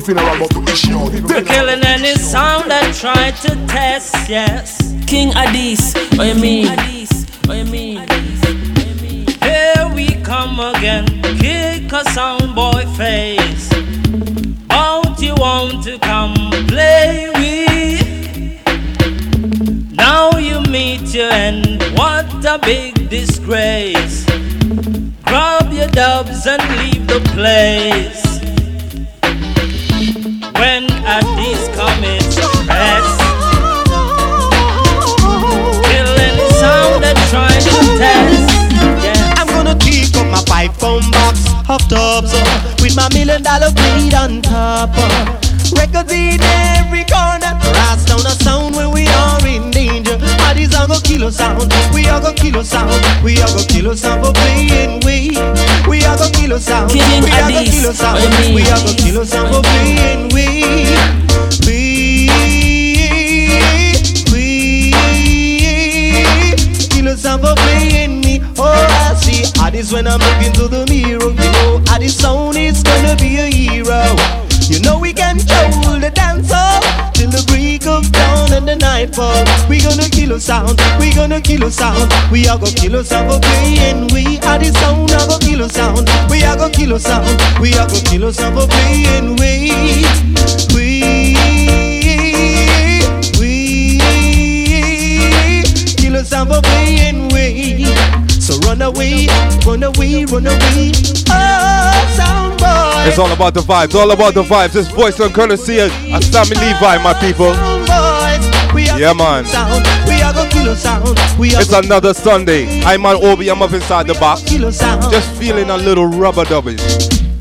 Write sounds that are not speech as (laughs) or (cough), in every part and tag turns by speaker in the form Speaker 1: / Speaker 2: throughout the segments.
Speaker 1: people funeral about the issue.
Speaker 2: We're killing any sound that try to test, yes
Speaker 3: King Addies, what you mean? What you mean?
Speaker 2: Here we come again, kick a sound boy face. Out you want to come play with. Now you meet your end, what a big disgrace. Grab your dubs and leave the place.
Speaker 4: Uh. Records in every corner, rise down a sound when we are in danger. Bodies are gonna kill us sound, we are gonna kill us sound, we are gonna kill us sound for playing we. We are gonna kill us sound, we are gonna kill us sound,
Speaker 3: what you mean?
Speaker 4: we are gonna kill us sound for playing we. We, we, kill us sound for playing me. Oh, I see. Addies when I'm looking to the mirror, you know, Addies sound is gonna be a hero. You know we can control the dance hall till the break of dawn and the nightfall. We gonna kill a sound, we gonna kill a sound. We are gonna kill a sound for playing. We are the sound, kill a sound. We are gonna kill a sound, we are gonna kill a sound for playing. We, we, we, kill a sound for playing. We. Run away, run away, run away. Oh, sound boy.
Speaker 5: It's all about the vibes, all about the vibes. This voice and courtesy of Sammy Levi, my people.
Speaker 4: Sound boys. We are
Speaker 5: Yeah, man.
Speaker 4: sound. We are gonna kill a sound. We are
Speaker 5: It's another Sunday. I'm on Obi, I'm up inside the box.
Speaker 4: kill a sound.
Speaker 5: Just feeling a little rubber dubbing.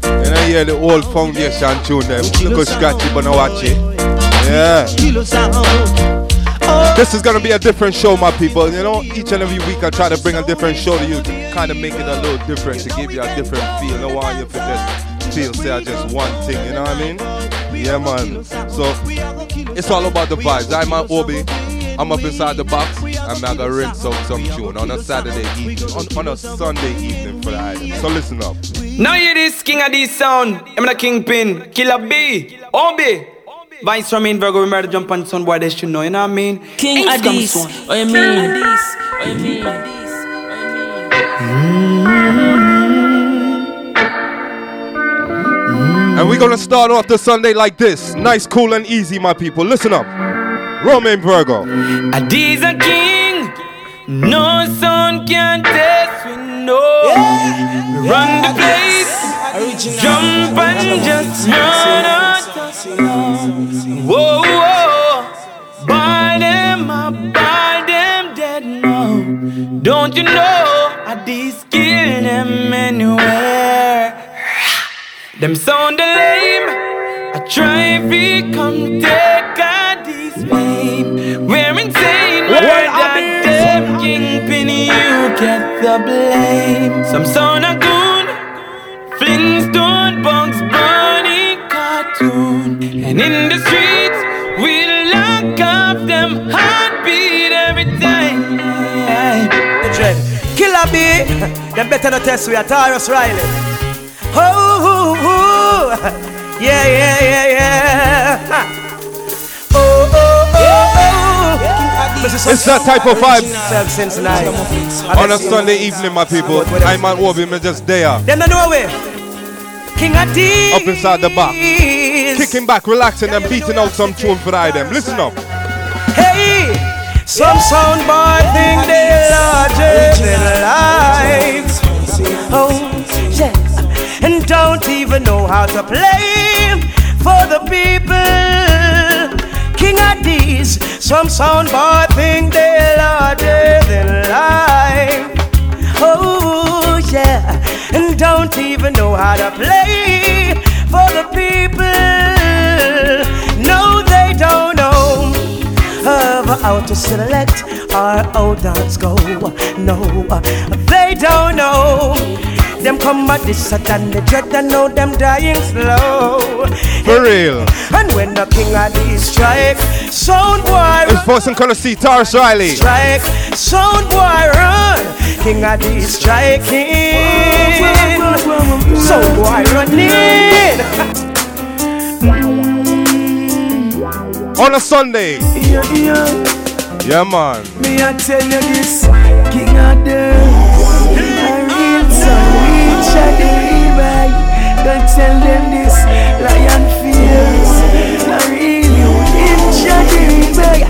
Speaker 5: And I hear the old foundation tune them. Look scratchy, but now watch it. Yeah. This is gonna be a different show, my people. You know, each and every week I try to bring a different show to you to kind of make it a little different, to give you a different feel. No want you just feel say I just one thing, you know what I mean? Yeah, man. So it's all about the vibes. I'm at Obi. I'm up inside the box. I'm gonna rinse out some tune on a Saturday evening, on, on a Sunday evening for the item. So listen up.
Speaker 6: Now you this king of this sound. I'm the kingpin. Killer B. Obi. Vice from in Virgo, remember to jump on son boy, they should know, you know what I mean?
Speaker 3: King
Speaker 6: Ace comes
Speaker 3: Addies,
Speaker 6: soon.
Speaker 3: what you mean? What you mean? Mm-hmm.
Speaker 5: And we're gonna start off the Sunday like this. Nice, cool, and easy, my people. Listen up. Romain Virgo.
Speaker 6: Addies a king. No son can test we know. Run the place. Jump and just run out. Whoa, whoa. Buy them up, buy them dead now. Don't you know Addies kill them anywhere? Them sound the lame. I try if come take a this fame. We're insane. We're that them kingpin. You get the blame. Some sound a goon. Flintstone Bunny cartoon. And in the streets, we lock up them heartbeat every time.
Speaker 3: Dread. Killer B, them better not test we are Tarrus Riley. Oh, oh, oh.
Speaker 4: Yeah, yeah, yeah, yeah. Oh, oh, oh, oh.
Speaker 5: It's that type of vibe.
Speaker 4: Cincinnati.
Speaker 5: On a Sunday evening, my people. I'm at Obi, me just there.
Speaker 4: Them don't know where. King of D's.
Speaker 5: Up inside the back. Kicking back, relaxing, and beating out some tune for them. Listen up.
Speaker 4: Hey, some soundboy think they're larger oh, than life. Oh, yeah. And don't even know how to play for the people. King of these, some soundboy think they're larger than life. Oh, yeah. And don't even know how to play for the people. No, they don't know of how to select or how dance go. No, they don't know. Them come at this and the dread and know them dying slow.
Speaker 5: For real.
Speaker 4: And when the king of these strike, sound boy
Speaker 5: It's person gonna see Tarrus Riley.
Speaker 4: strike, sound boy run. King of these striking, sound boy running. (laughs)
Speaker 5: On a Sunday.
Speaker 7: Yeah, yeah.
Speaker 5: Yeah, man.
Speaker 7: Me I tell you this, King of them. A real son, reach a Don't tell them this, lion fears. A real you, inch a day,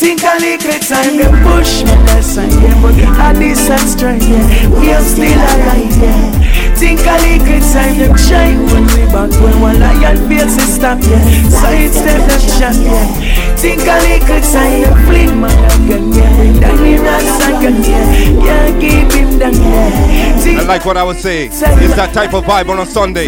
Speaker 7: Think a little time, them push me less and yeah, but decent strength, yeah. We are still alive, yeah. Think a little time, them shine when we back when one lion feels to stop, yeah. So it's them shot, yeah. Think a little time, fling man again, yeah. Bring down the rats again, yeah. Yeah, keep him down, yeah.
Speaker 5: And like what I was saying, it's that type of vibe on a Sunday.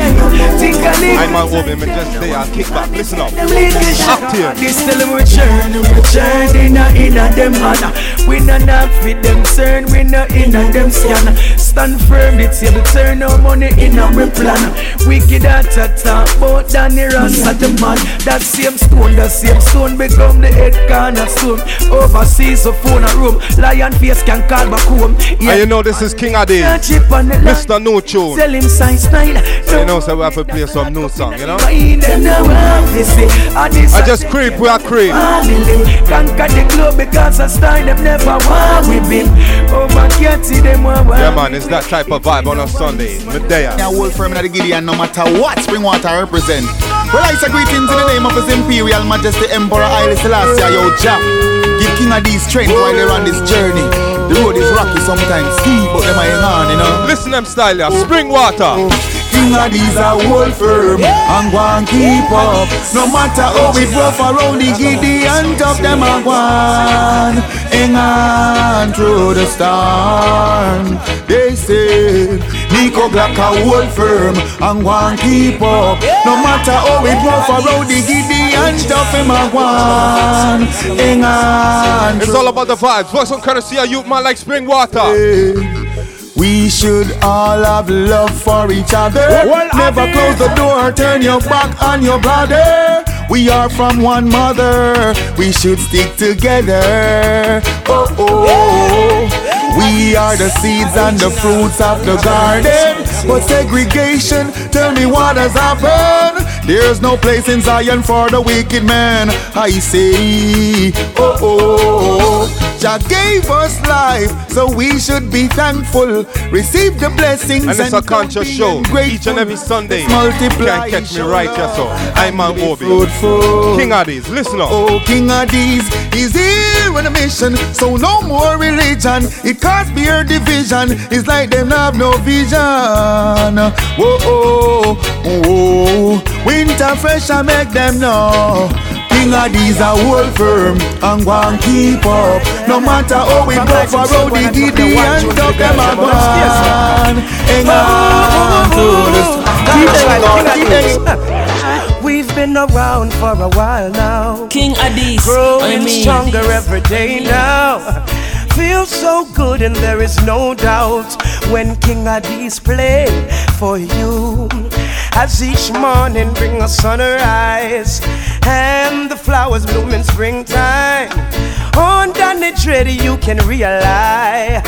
Speaker 7: Think a little
Speaker 5: I'm at Obi, me just there. I'll kick back. Listen up. Up here.
Speaker 7: This still we churn, we churn inna inna them hand. We no not fit them turn, we no inna them scan. Stand firm, the table turn, no money inna we plan. Wicked at a talk, but Danny Ross at the man. That same stone, that same stone become the head cornerstone. Overseas, so phone a room, lion face can call back home.
Speaker 5: And you know this is King Adi,
Speaker 7: chip on the line.
Speaker 5: Mr. New Tune.
Speaker 7: Tell him sign style.
Speaker 5: So you know, so we have to play some new song, you know?
Speaker 7: I
Speaker 5: I just creep, we are creep.
Speaker 7: Conquer the globe because I style them never want with him. Over can't see them want
Speaker 5: Yeah, man, it's that type of vibe on a Sunday. Medea.
Speaker 8: Yeah, whole firm in the Gideon, no matter what Springwater represent. Well, I say greetings in the name of His Imperial Majesty Emperor Haile Selassie, yo, Jah. Give King of these strength while they're on this journey. The road is rocky sometimes, ski, but them I hang on, you know.
Speaker 5: Listen them style, yeah. Spring water.
Speaker 8: King of these are whole firm and go and keep up. No matter how it rough around the Gideon top, them a go on. Hang on through the storm. They say Nico Glock a whole firm and go and keep up. No matter how it rough around the Gideon top, him a go on. Hang.
Speaker 5: It's all about the vibes. What's on courtesy of youth, man, like spring water.
Speaker 8: We should all have love for each other. Never close the door, turn your back on your brother. We are from one mother, we should stick together. Oh, oh. We are the seeds and the fruits of the garden. But segregation, tell me what has happened. There's no place in Zion for the wicked man. I say, oh, oh. Jah gave us life, so we should be thankful. Receive the blessings
Speaker 5: And it's a
Speaker 8: and
Speaker 5: conscious show.
Speaker 8: grateful.
Speaker 5: Each and every Sunday.
Speaker 8: Multiply
Speaker 5: You can catch me right here, so. I'm
Speaker 8: and
Speaker 5: on
Speaker 8: be
Speaker 5: Obi.
Speaker 8: fruitful.
Speaker 5: King Addies, listen up.
Speaker 8: Oh, King Addies is here on a mission, so no more religion. It cause beer division. It's like them have no vision. Whoa, oh, oh, winter fresh, I make them know. King Addies are whole firm and go and keep up. No matter how we go for road, the Gideon top them a gone. Hang on to the Keep on, keep on.
Speaker 4: We've been around for a while now.
Speaker 3: King Addies. I
Speaker 4: Growing stronger every day now. Feels so good, and there is no doubt when King Addies play for you. As each morning bring a sunrise and the flowers bloom in springtime. On Danny Dread, you can realize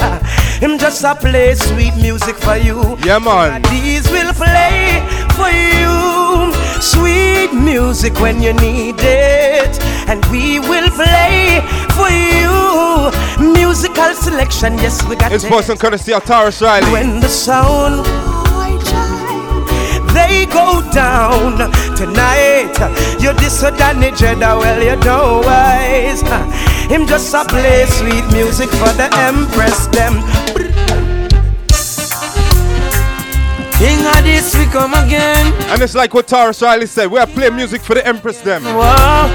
Speaker 4: him just a play sweet music for you.
Speaker 5: Yeah, man.
Speaker 4: These will play for you. Sweet music when you need it, and we will play for you. Musical selection, yes, we got
Speaker 5: It's
Speaker 4: it.
Speaker 5: voice and courtesy of Tarrus Riley.
Speaker 4: When the sound they go down tonight, you disadvantage Jedi, well you know wise. Him just a play sweet music for the empress them.
Speaker 9: King of this, we come again.
Speaker 5: And it's like what Tarrus Riley said. We are playing music for the Empress them.
Speaker 9: Whoa.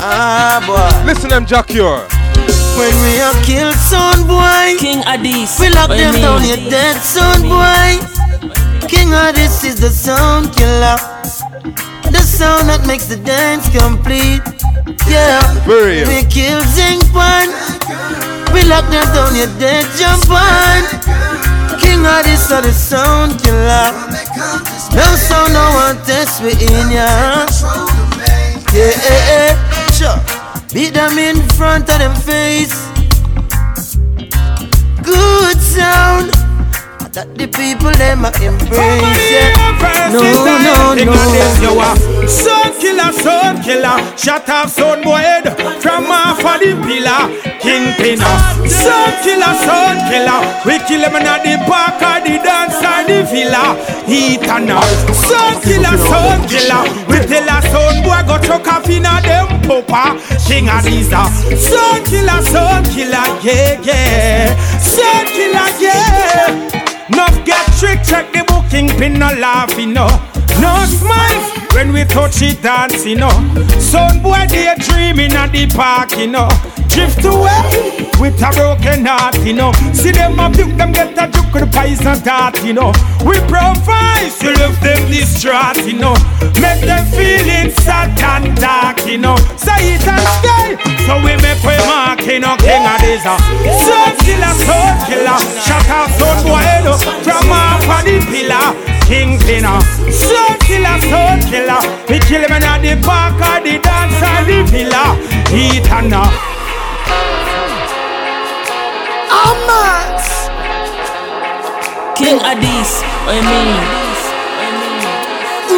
Speaker 9: Ah, boy.
Speaker 5: Listen them Jack Cure.
Speaker 9: When we are killed, son boy.
Speaker 3: King Addies.
Speaker 9: We lock them down, you dead, son boy. King of this is the sound killer. The sound that makes the dance complete. Yeah. We kill Zinc Pan. We lock them down, you dead, jump on. King of this is the sound killer. No sound, no one test we in ya. Yeah, yeah, yeah. Sure. Beat them in front of them face. Good sound. That the people them a embrace. Yeah. No, no, no.
Speaker 10: Son killer, son killer, shut off son boy head from off of the pillar, kingpinner. Son killer, son killer, we kill him in the park or the dance or the villa, heat and up. Son killer, son killer, we tell a son boy go chuck off in a them papa, king of these. Son killer, son killer, yeah, yeah. Son killer, yeah. Nuff get trick, check the booking pin, no laughing, no. No smiles when we touch it dancing, no. Son boy daydreaming at the park, you know. Drift away with a broken heart, you know. See them a buke, them get a juke with and dart, you know. We provide to left them distraught, you know. Make them feeling sad and dark, you know. Say it and stay, so we make we mark, you know. King of this, uh. Son killer, son killer, shut out son boy, you know. From off of the pillar, king cleaner. Son killer, son killer, we kill him in the park or the dance or the villa. Heat and
Speaker 9: Amas.
Speaker 3: King Addies. What you mean?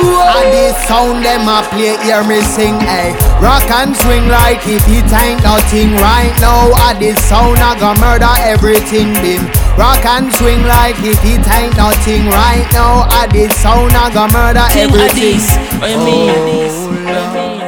Speaker 11: And this sound them a play, hear me sing, eh Rock and swing like if it ain't nothing right now And this sound a go murder everything bim Rock and swing like if it ain't nothing right now And this sound a go murder
Speaker 3: King
Speaker 11: everything
Speaker 3: Addies. What you mean?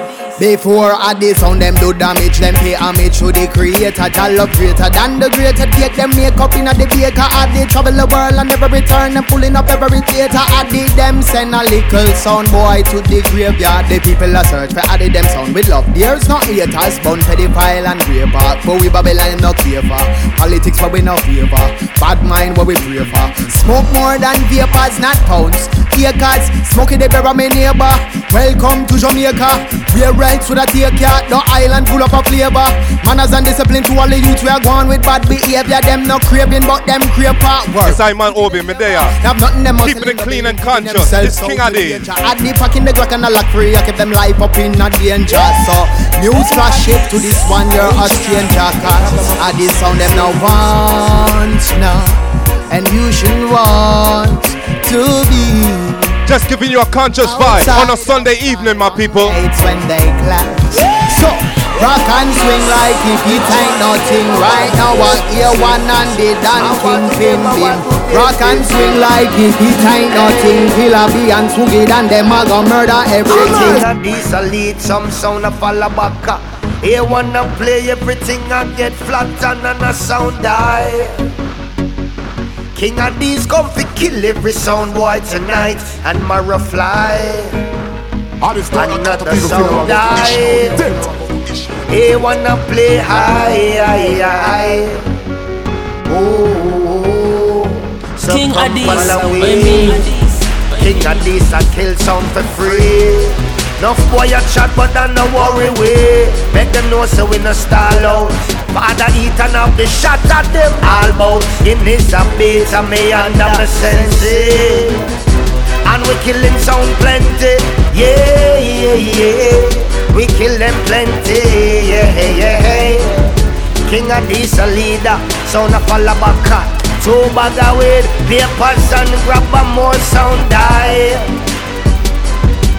Speaker 11: Before I this sound them do damage, them pay homage to the creator. Jah love greater than the greater. Take them make up in a the baker. I did travel the world and never return. Them pulling up every theater. I did them send a little sound boy to the graveyard. The people a search for added them sound with love. There's no haters, bun pedophile and raper. But we Babylon no for. Politics what we no favor. Bad mind what we pray for. Smoke more than vapors, not pounds. Acres, smoking the bear of my neighbor. Welcome to Jamaica. We're rights with a take cat, the island full of a flavor. Manners and discipline to all the youth we are going with bad behavior. Them no craving, but them crave for work.
Speaker 5: Yes, I man Obi, me there.
Speaker 11: Have nothing them
Speaker 5: Keep it clean and conscious. It's King.
Speaker 11: Add the pack in the Glock and the lock free. I keep them life up in a danger. So news flash shift to this one, you're a stranger. Cause I this sound them now want now, and you should want to be.
Speaker 5: Just giving you a conscious vibe on a Sunday evening, my people.
Speaker 11: It's when they clap. So, rock and swing like if it ain't nothing right now. I hear one and the Dan King Pin Bim. Rock and swing like if it ain't nothing. Killer B and Swoogie and them a go murder everything.
Speaker 12: Inna this a lead, some sound a fall back. Here wanna play everything and get flat and and a sound die. King of these come fi kill every sound boy tonight and Mara fly. Another sound die. He wanna play high, high, high. Oh, so
Speaker 3: King
Speaker 12: come
Speaker 3: Addies.
Speaker 12: follow
Speaker 3: What
Speaker 12: me.
Speaker 3: you mean?
Speaker 12: King Addies I kill some for free. Enough boy a chat but I no worry we Make them know so we no stall out. Father eating up the shot at them all bout In this a beat and me under my senses eh. And we killing sound plenty Yeah, yeah, yeah. We kill them plenty Yeah, yeah yeah. King Addies a leader Sound a follow back Two bag of weed, papers and grab a more sound die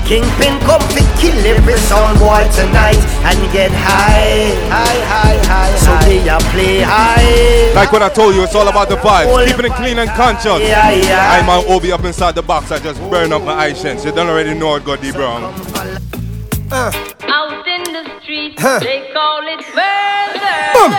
Speaker 12: Kingpin come fi kill every sound boy tonight and get high, high, high, high. So
Speaker 5: high.
Speaker 12: they a play high.
Speaker 5: Like what I told you, it's all about the vibe. Keeping it clean and conscious.
Speaker 12: Yeah, yeah.
Speaker 5: I'm on Obi up inside the box. I just burn up my eye sense. You don't already know it, God D Brown. Uh.
Speaker 13: Out in the street,
Speaker 12: Huh.
Speaker 13: they call it murder.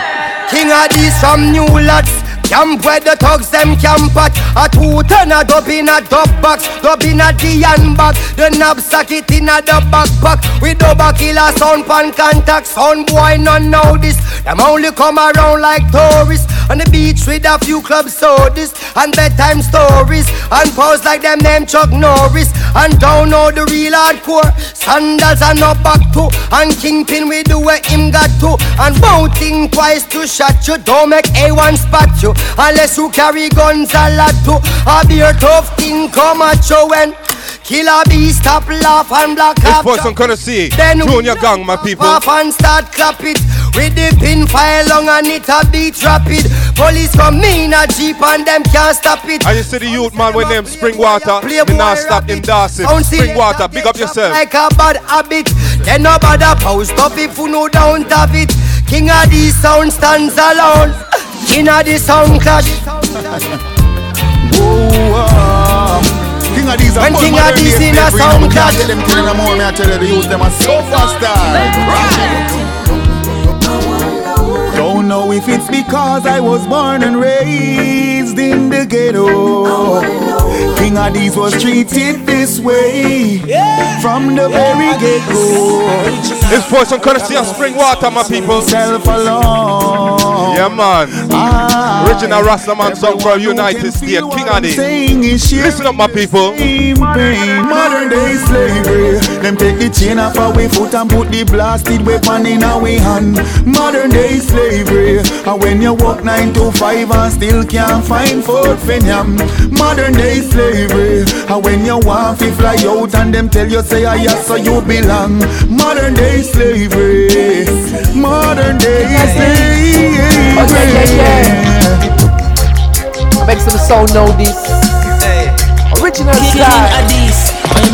Speaker 12: King of these from new lads. Camp where the thugs them camp at A two ton a dub in a dub box. Dub in a the handbag The knapsack it in a the backpack. We double killer sound pan contact. Sound boy none know this. Them only come around like tourists. On the beach with a few club sodas. And bedtime stories. And pose like them name Chuck Norris. And don't know the real hardcore. Sandals and no back to And Kingpin we do what him got to. And won't twice to shot you. Don't make A1 spot you Unless you carry guns a lot to A beer tough thing come at you when Killer bee stop laugh and block
Speaker 5: This person courtesy.
Speaker 12: Then we
Speaker 5: Junior Gang, my people.
Speaker 12: Off and start clap it With the pin fire long and it a beat rapid Police come in a jeep and them can't stop it
Speaker 5: And you see the youth man when them spring water.
Speaker 12: Play
Speaker 5: Me not stop endorsing.
Speaker 12: Sound
Speaker 5: Spring
Speaker 12: serious,
Speaker 5: water, big up yourself.
Speaker 12: like a bad habit. Then no bother post up if you no don't have it. King of the sound stands alone. King of the sound clash.
Speaker 8: King of these are
Speaker 12: When King of these in a sound clash.
Speaker 8: Tell them killing them more, me I tell you, youth them are so. Right. Don't know if it's because I was born and raised in the oh. ghetto. King of these was treated this way from the very get-go.
Speaker 5: This person courtesy of spring water, my people.
Speaker 8: Self alone.
Speaker 5: Yeah, man. Ah. Original Rastaman song from United States. King Addy. Listen up, my people.
Speaker 8: Modern day slavery. Them take the chain off our foot and put the blasted weapon in our hand. Modern day slavery. And when you walk nine to five and still can't find food for yam. Modern day slavery. And when you want to fly out and them tell you say ah yes so you belong. Modern day slavery. Modern day slavery.
Speaker 14: Oh, yeah, yeah, yeah. Make some sound know this. Original style.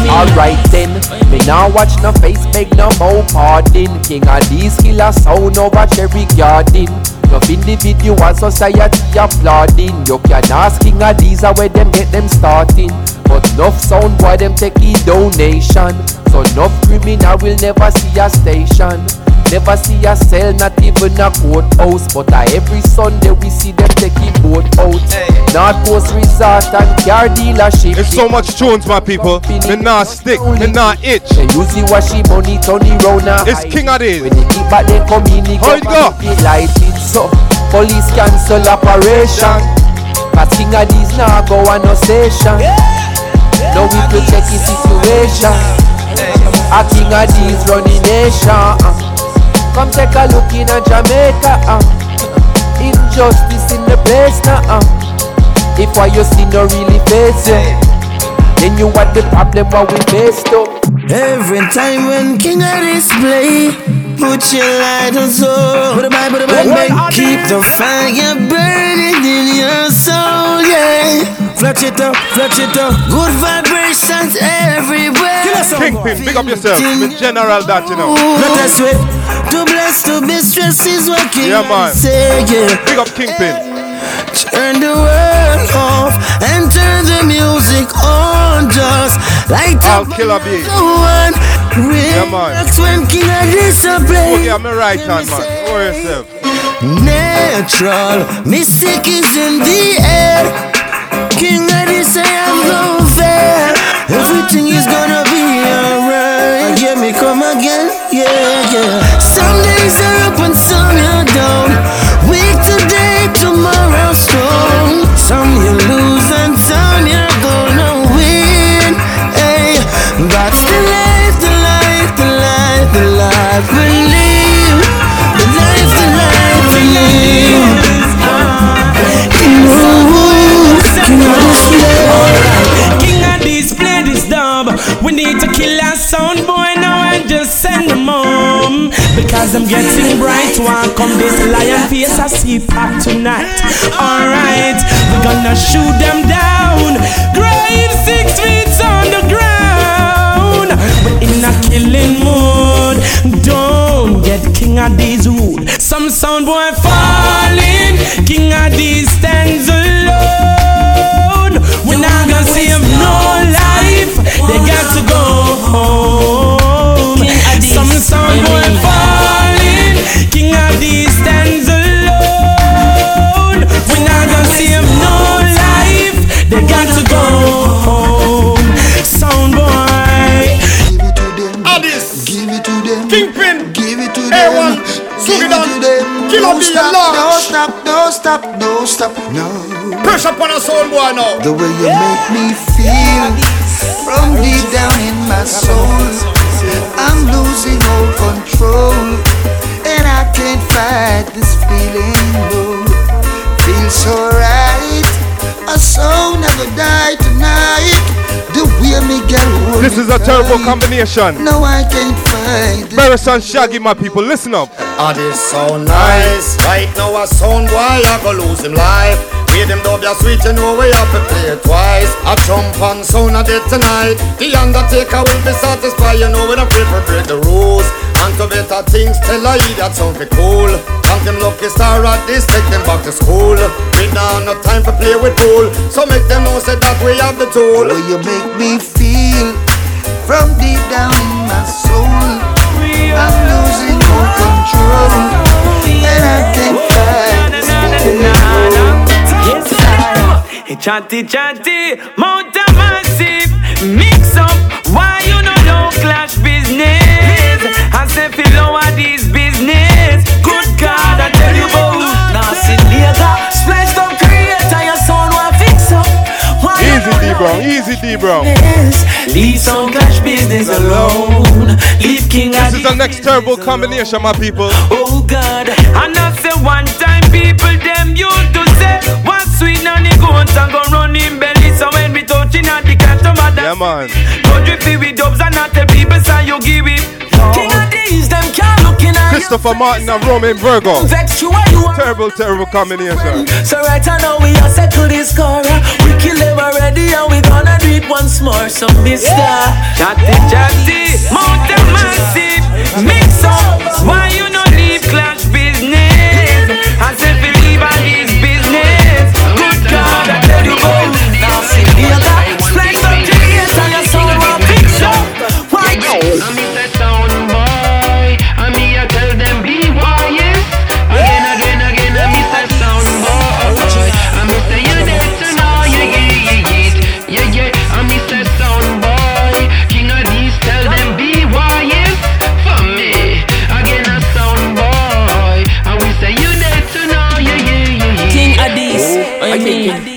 Speaker 14: Alright then, me now watch no face, make no more pardon. King of these killer sound over cherry garden. Enough individual society applauding. You can ask king of these where them get them starting. But enough sound boy them take donation. So enough criminal will never see a station. Never see a cell, not even a courthouse. But uh, every Sunday we see them taking boat out. North Coast Resort and car dealership.
Speaker 5: It's so much tunes, my people. Me not stick, me not itch.
Speaker 14: They use the washing money, turn it round and
Speaker 5: It's King of this.
Speaker 14: When they keep back, they come in, they
Speaker 5: How it go?
Speaker 14: Be lighted, so police cancel operation. Cause King of these now go on no station. Now we to check the situation. A King of these running nation. Come take a look in a Jamaica. Uh. Injustice in the place now. Uh. If what you see no really face it, then you what the problem what we face to.
Speaker 9: Every time when King of display, put your light on so. Put a bang, put a bang, bang. Keep the fire burning in your soul, yeah. Flex it up, flex it up. Good vibrations everywhere.
Speaker 5: Kingpin, big up yourself. Me general that, you know.
Speaker 9: Let us wait. To bless, to be stressed is what King
Speaker 5: Yeah, man.
Speaker 9: say, yeah.
Speaker 5: Big up Kingpin.
Speaker 9: Turn the world off and turn the music on just like
Speaker 5: I'll kill a bee.
Speaker 9: one.
Speaker 5: Yeah, man.
Speaker 9: Relax when King of display.
Speaker 5: Oh, yeah, me right hand, man. For yourself.
Speaker 9: Natural mystic is in the air. King of I have no fear. Everything is gonna be alright. Hear me come again, yeah, yeah. Some days are up and some are down. Week today, tomorrow strong. Some you lose and some you're gonna win. Hey, that's the life, the life, the life, the life we live. The life, the life we live. King of the slave.
Speaker 6: King of these play this dub. We need to kill Because I'm getting bright, welcome this lion face I see pack tonight. Alright, we're gonna shoot them down. Grave six feet on the ground. We're in a killing mood. Don't get king of these wood. Some sound boy falling, king of these stands alone. We're not gonna save no life. They got to go home.
Speaker 8: Stop, don't stop, no.
Speaker 15: Pressure upon a soul boy now.
Speaker 8: The way you make me feel from deep down in my soul. I'm losing all control, and I can't fight this feeling. No, feels so right. A soul never die tonight. The way me girl
Speaker 5: This is a terrible
Speaker 8: tight.
Speaker 5: combination.
Speaker 8: No, I can't fight. this
Speaker 5: Barris and Shaggy, my people, listen up.
Speaker 16: Ah, this sound nice. Right now, a sound boy, I go lose him life. Hear them dub ya sweet, you know we have to play it twice. I jump on sound a dead tonight. The Undertaker will be satisfied, you know we don't play for break the rules. And to better things, tell I that sound be cool. Want them lucky star at this, take them back to school. We now no time for play with pool. So make them know say that we have the tool.
Speaker 8: The way you make me feel from deep down in my soul. I'm losing all control, and I can't fight this feeling.
Speaker 6: Yes, sir. Hey, chanty, chanty, Mount massive mix up. Why you no low clash business? I say fi lower this business. Good God, I tell you both. Now see later, splash up creator, your son want fix up. Why
Speaker 5: Easy D Brown, easy D Brown.
Speaker 6: Leave some clash business alone. Leave King
Speaker 5: This is the next terrible combination, my people.
Speaker 6: Oh God, and I say one time people them used to say what sweet on the goats and go run in belly. So when we touching at the cat to mother,
Speaker 5: Yeah, man.
Speaker 6: go drippy with dubs and not the people say you give it. King of these them can't look in at.
Speaker 5: Christopher Martin and Romain Virgo.
Speaker 6: Vex you what you want.
Speaker 5: Terrible, terrible combination.
Speaker 6: So right now we are settle this score. We kill them already and we gonna do it once more. So Mister Chatty Chatty, Mountain Massive, mix up.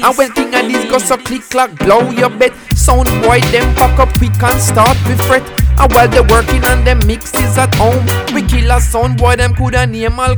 Speaker 6: And
Speaker 17: when King Addies go so click clack, blow your bed. Sound boy, them pack up quick and start with fret. And while they working on them mixes at home, we kill a sound boy, them coulda name Al.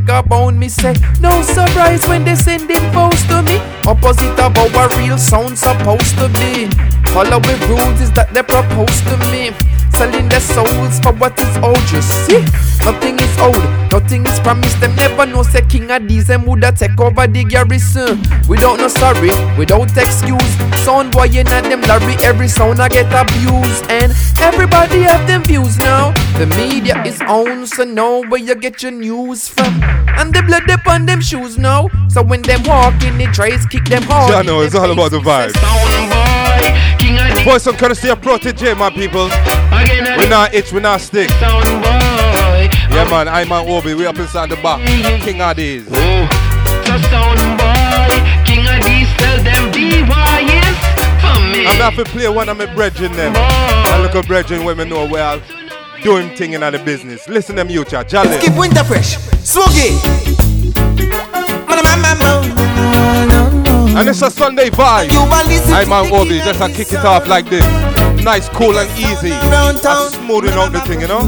Speaker 17: Me say, no surprise when they send infos to me. Opposite of our real sound supposed to be. Following rules is that they propose to me. Selling their souls for what is old, you see. Nothing is old, nothing is promised. Them never know say King of these them woulda take over the garrison. Without no sorry, without excuse. Sound boy at them Larry, every sound I get abused. And everybody have them views now. The media is on, so know where you get your news from. And the blood upon them shoes now. So when them walk in the trays, kick them hard.
Speaker 5: Yeah, no, it's all about the vibe. Boy, some courtesy of Protoje, my people. We not itch, we not stick. Yeah, man, I'm on Obi. We up inside the bar. King of these.
Speaker 18: So Sound Boy. King of these, tell them be quiet for me.
Speaker 5: I'm not to play one of my brethren them. My little brethren when we know where I'm doing thing in the business. Listen to them you chat. Jolly.
Speaker 11: Keep winter fresh. Swoggy.
Speaker 5: And it's a Sunday vibe. I'm on Obi. Just a kick it off like this. Nice, cool and easy. I'm smoothing out the thing, you know?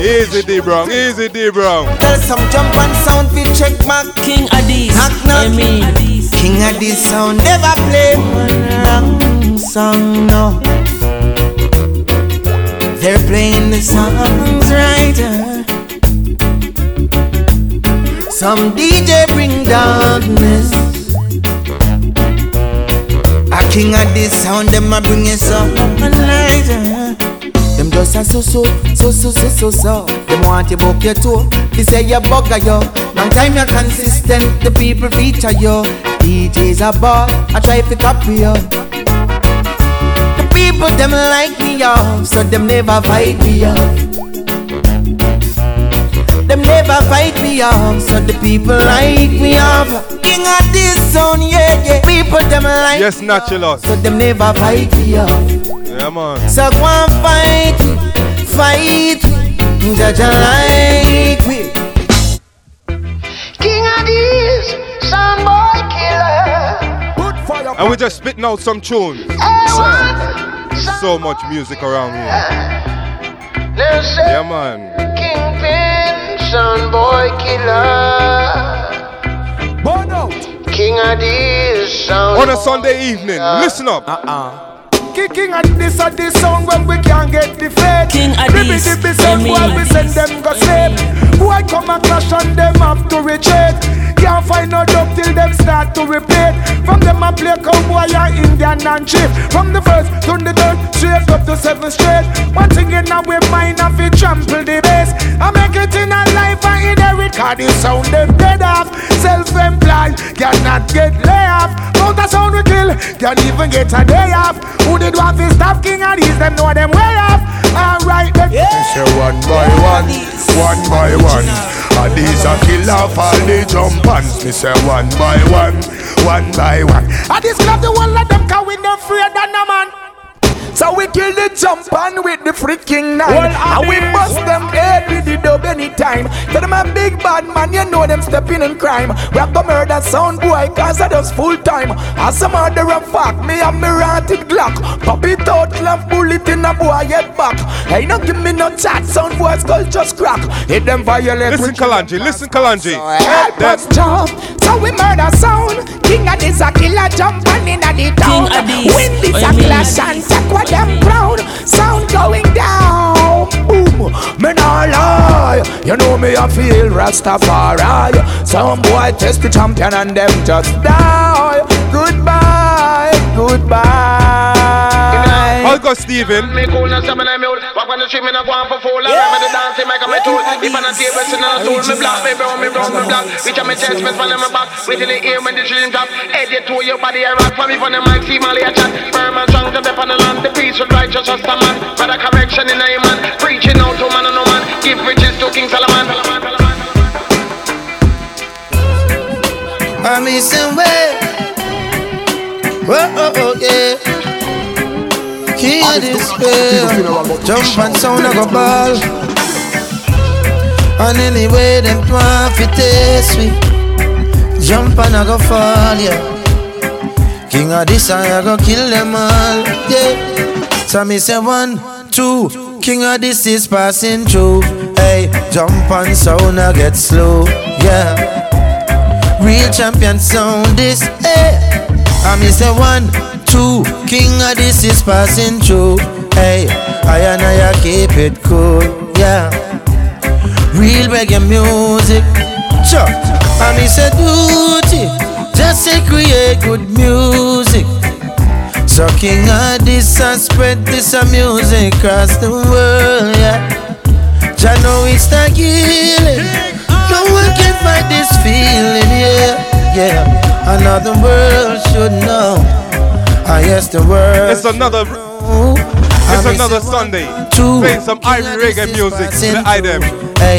Speaker 5: Easy D Brown, easy D Brown.
Speaker 11: Tell some jump and sound we check my
Speaker 3: King Addies.
Speaker 11: knock knock. King of this sound never play one wrong song no. They're playing the songs right. uh. Some DJ bring darkness.
Speaker 9: King of this sound, them a bring it up.
Speaker 11: Them just a so so, so so so so so. Them want you book your toe. They say you bugger yo. Long time you're consistent. The people feature you. DJs a ball. I try to copy you. The people them like me yo, so them never fight me yo. Them never fight me off, so the people like me off. King of this sound, yeah, yeah. People them like
Speaker 5: Yes, natural.
Speaker 11: so them never fight me off.
Speaker 5: Yeah, man.
Speaker 11: So go and fight me, fight me, judge like me.
Speaker 19: King of this, son boy killer.
Speaker 5: And we're just spitting out some tunes. So much music around here. Yeah, man.
Speaker 19: Kingpin, son boy killer.
Speaker 20: Burn out.
Speaker 19: King of this, son
Speaker 5: On a Sunday evening, uh, listen up.
Speaker 20: Uh-uh. King of this or this song when we can't get the fate.
Speaker 3: King of this,
Speaker 20: dibby sound while we send them go sleep. Boy come and clash on them have to retreat. Can't find no job till them start to repeat. From them a play cowboy and Indian and chief. From the first to the third, straight up to seven straight. One thing in our mind and fi trample the base. I make it in a life and inherit. Cause the sound them dead off. Self-employed, cannot get lay off. A sound we kill, can't even get a day off. Who did want to stop king and these them know them way off. Alright then.
Speaker 21: Me say one by one, one by one. And these a kill off all the jump ons. Me say one by one, one by one.
Speaker 20: I just love the one of them cause we no afraid of no man. So we kill the jump on with the freaking knife.
Speaker 22: Well,
Speaker 20: And we bust them head with the dub anytime Tell them a big bad man, you know them stepping in crime We have to murder sound boy cause I just full time As some other a fuck, me and me ranted Glock Pop it out, clamp bullet in a boy head back Hey, no give me no chat, sound boy skull just crack Hit them violent
Speaker 5: Listen, Kalanji, listen, Kalanji.
Speaker 20: Eh, Help us jump, so we murder sound. King of this a killer jump and in a the town.
Speaker 3: King of this,
Speaker 20: Win this a
Speaker 3: you mean?
Speaker 20: clash and take what them crown. Sound going down, boom. Me nah lie, you know me I feel Rastafari. Some boy test the champion and them just die. Goodbye, goodbye.
Speaker 5: I'll go, Steven.
Speaker 19: Me cool and some of them old. Walk on the street, me not go for fool. I remember the dancing, make a me tool. If I not take wrestling on a stool. Me black, me brown, me brown, me black Reach on me chest, me span on my back. Wait till the ear when the dream drop. Head you to your body, I rock For me from the mic, see my a chat. Firm and strong to step on the land. The peace with righteous just a man. For correction in a man. Preaching out to man and no man. Give riches to King Solomon.
Speaker 9: I'm missing way. Whoa, oh, oh, yeah. King of this world. Jump and sound I go ball. And anyway, them want fi taste we. Jump and I go fall, yeah. King of this I go kill them all, yeah. So me say one, two. King of this is passing through. Hey, jump and sound I get slow, yeah. Real champion sound this, eh. I me say one, two, king of this is passing through. Hey, I and I keep it cool, yeah. Real reggae music, sure. I me say duty, just say create good music. So king of this and spread this a music across the world, yeah. Jah know it's the healing. No one can fight this feeling, yeah, yeah. Another world should know. I yes, the world.
Speaker 5: It's another. It's another Sunday. Playing some Irish reggae music. The item.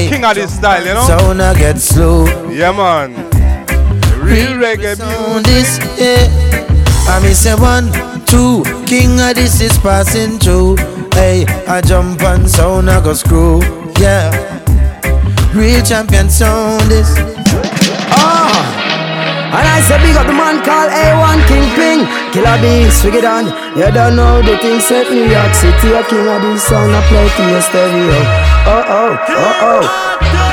Speaker 5: King of this style, you know?
Speaker 9: So now get slow.
Speaker 5: Yeah, man. Real reggae
Speaker 9: music. This, yeah. I me say one, two. King of this is passing through. Hey, I jump and sound I go screw. Yeah. Real champion sound is.
Speaker 23: And I say big up the man called A1 Kingpin Killer beast, we get on You don't know the thing set New York City. A king of this sound I play to your stereo. Oh oh, oh oh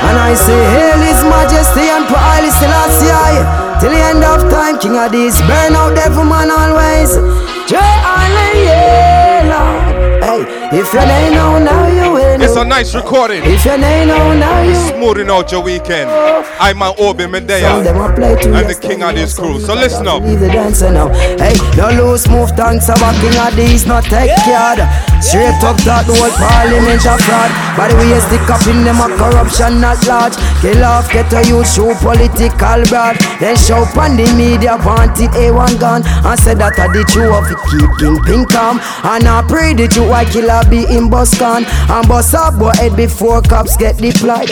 Speaker 23: And I say hail his majesty and for Haile Selassie Till the end of time King of this burn out devil man always. J. Allen, yeah Lord. Hey, if you ain't know now you
Speaker 5: It's a nice recording.
Speaker 23: If your name know now you
Speaker 5: Smoothing out your weekend. I'm my Obi Medea.
Speaker 23: them a play to
Speaker 5: I'm the king of this crew. So listen up.
Speaker 23: Leave the dancer now. Hey, no loose move dancer back king of these, not take yard. Straight up that the whole parliament a fraud. By the way, you stick up in them a corruption not large. Kill off, get a youth show political broad. Then show on the media wanted eh, A1 gun. And said that I did you of it keep kingpin calm. And I pray that you white killer be in bus can. And bust up boy head before cops get deployed.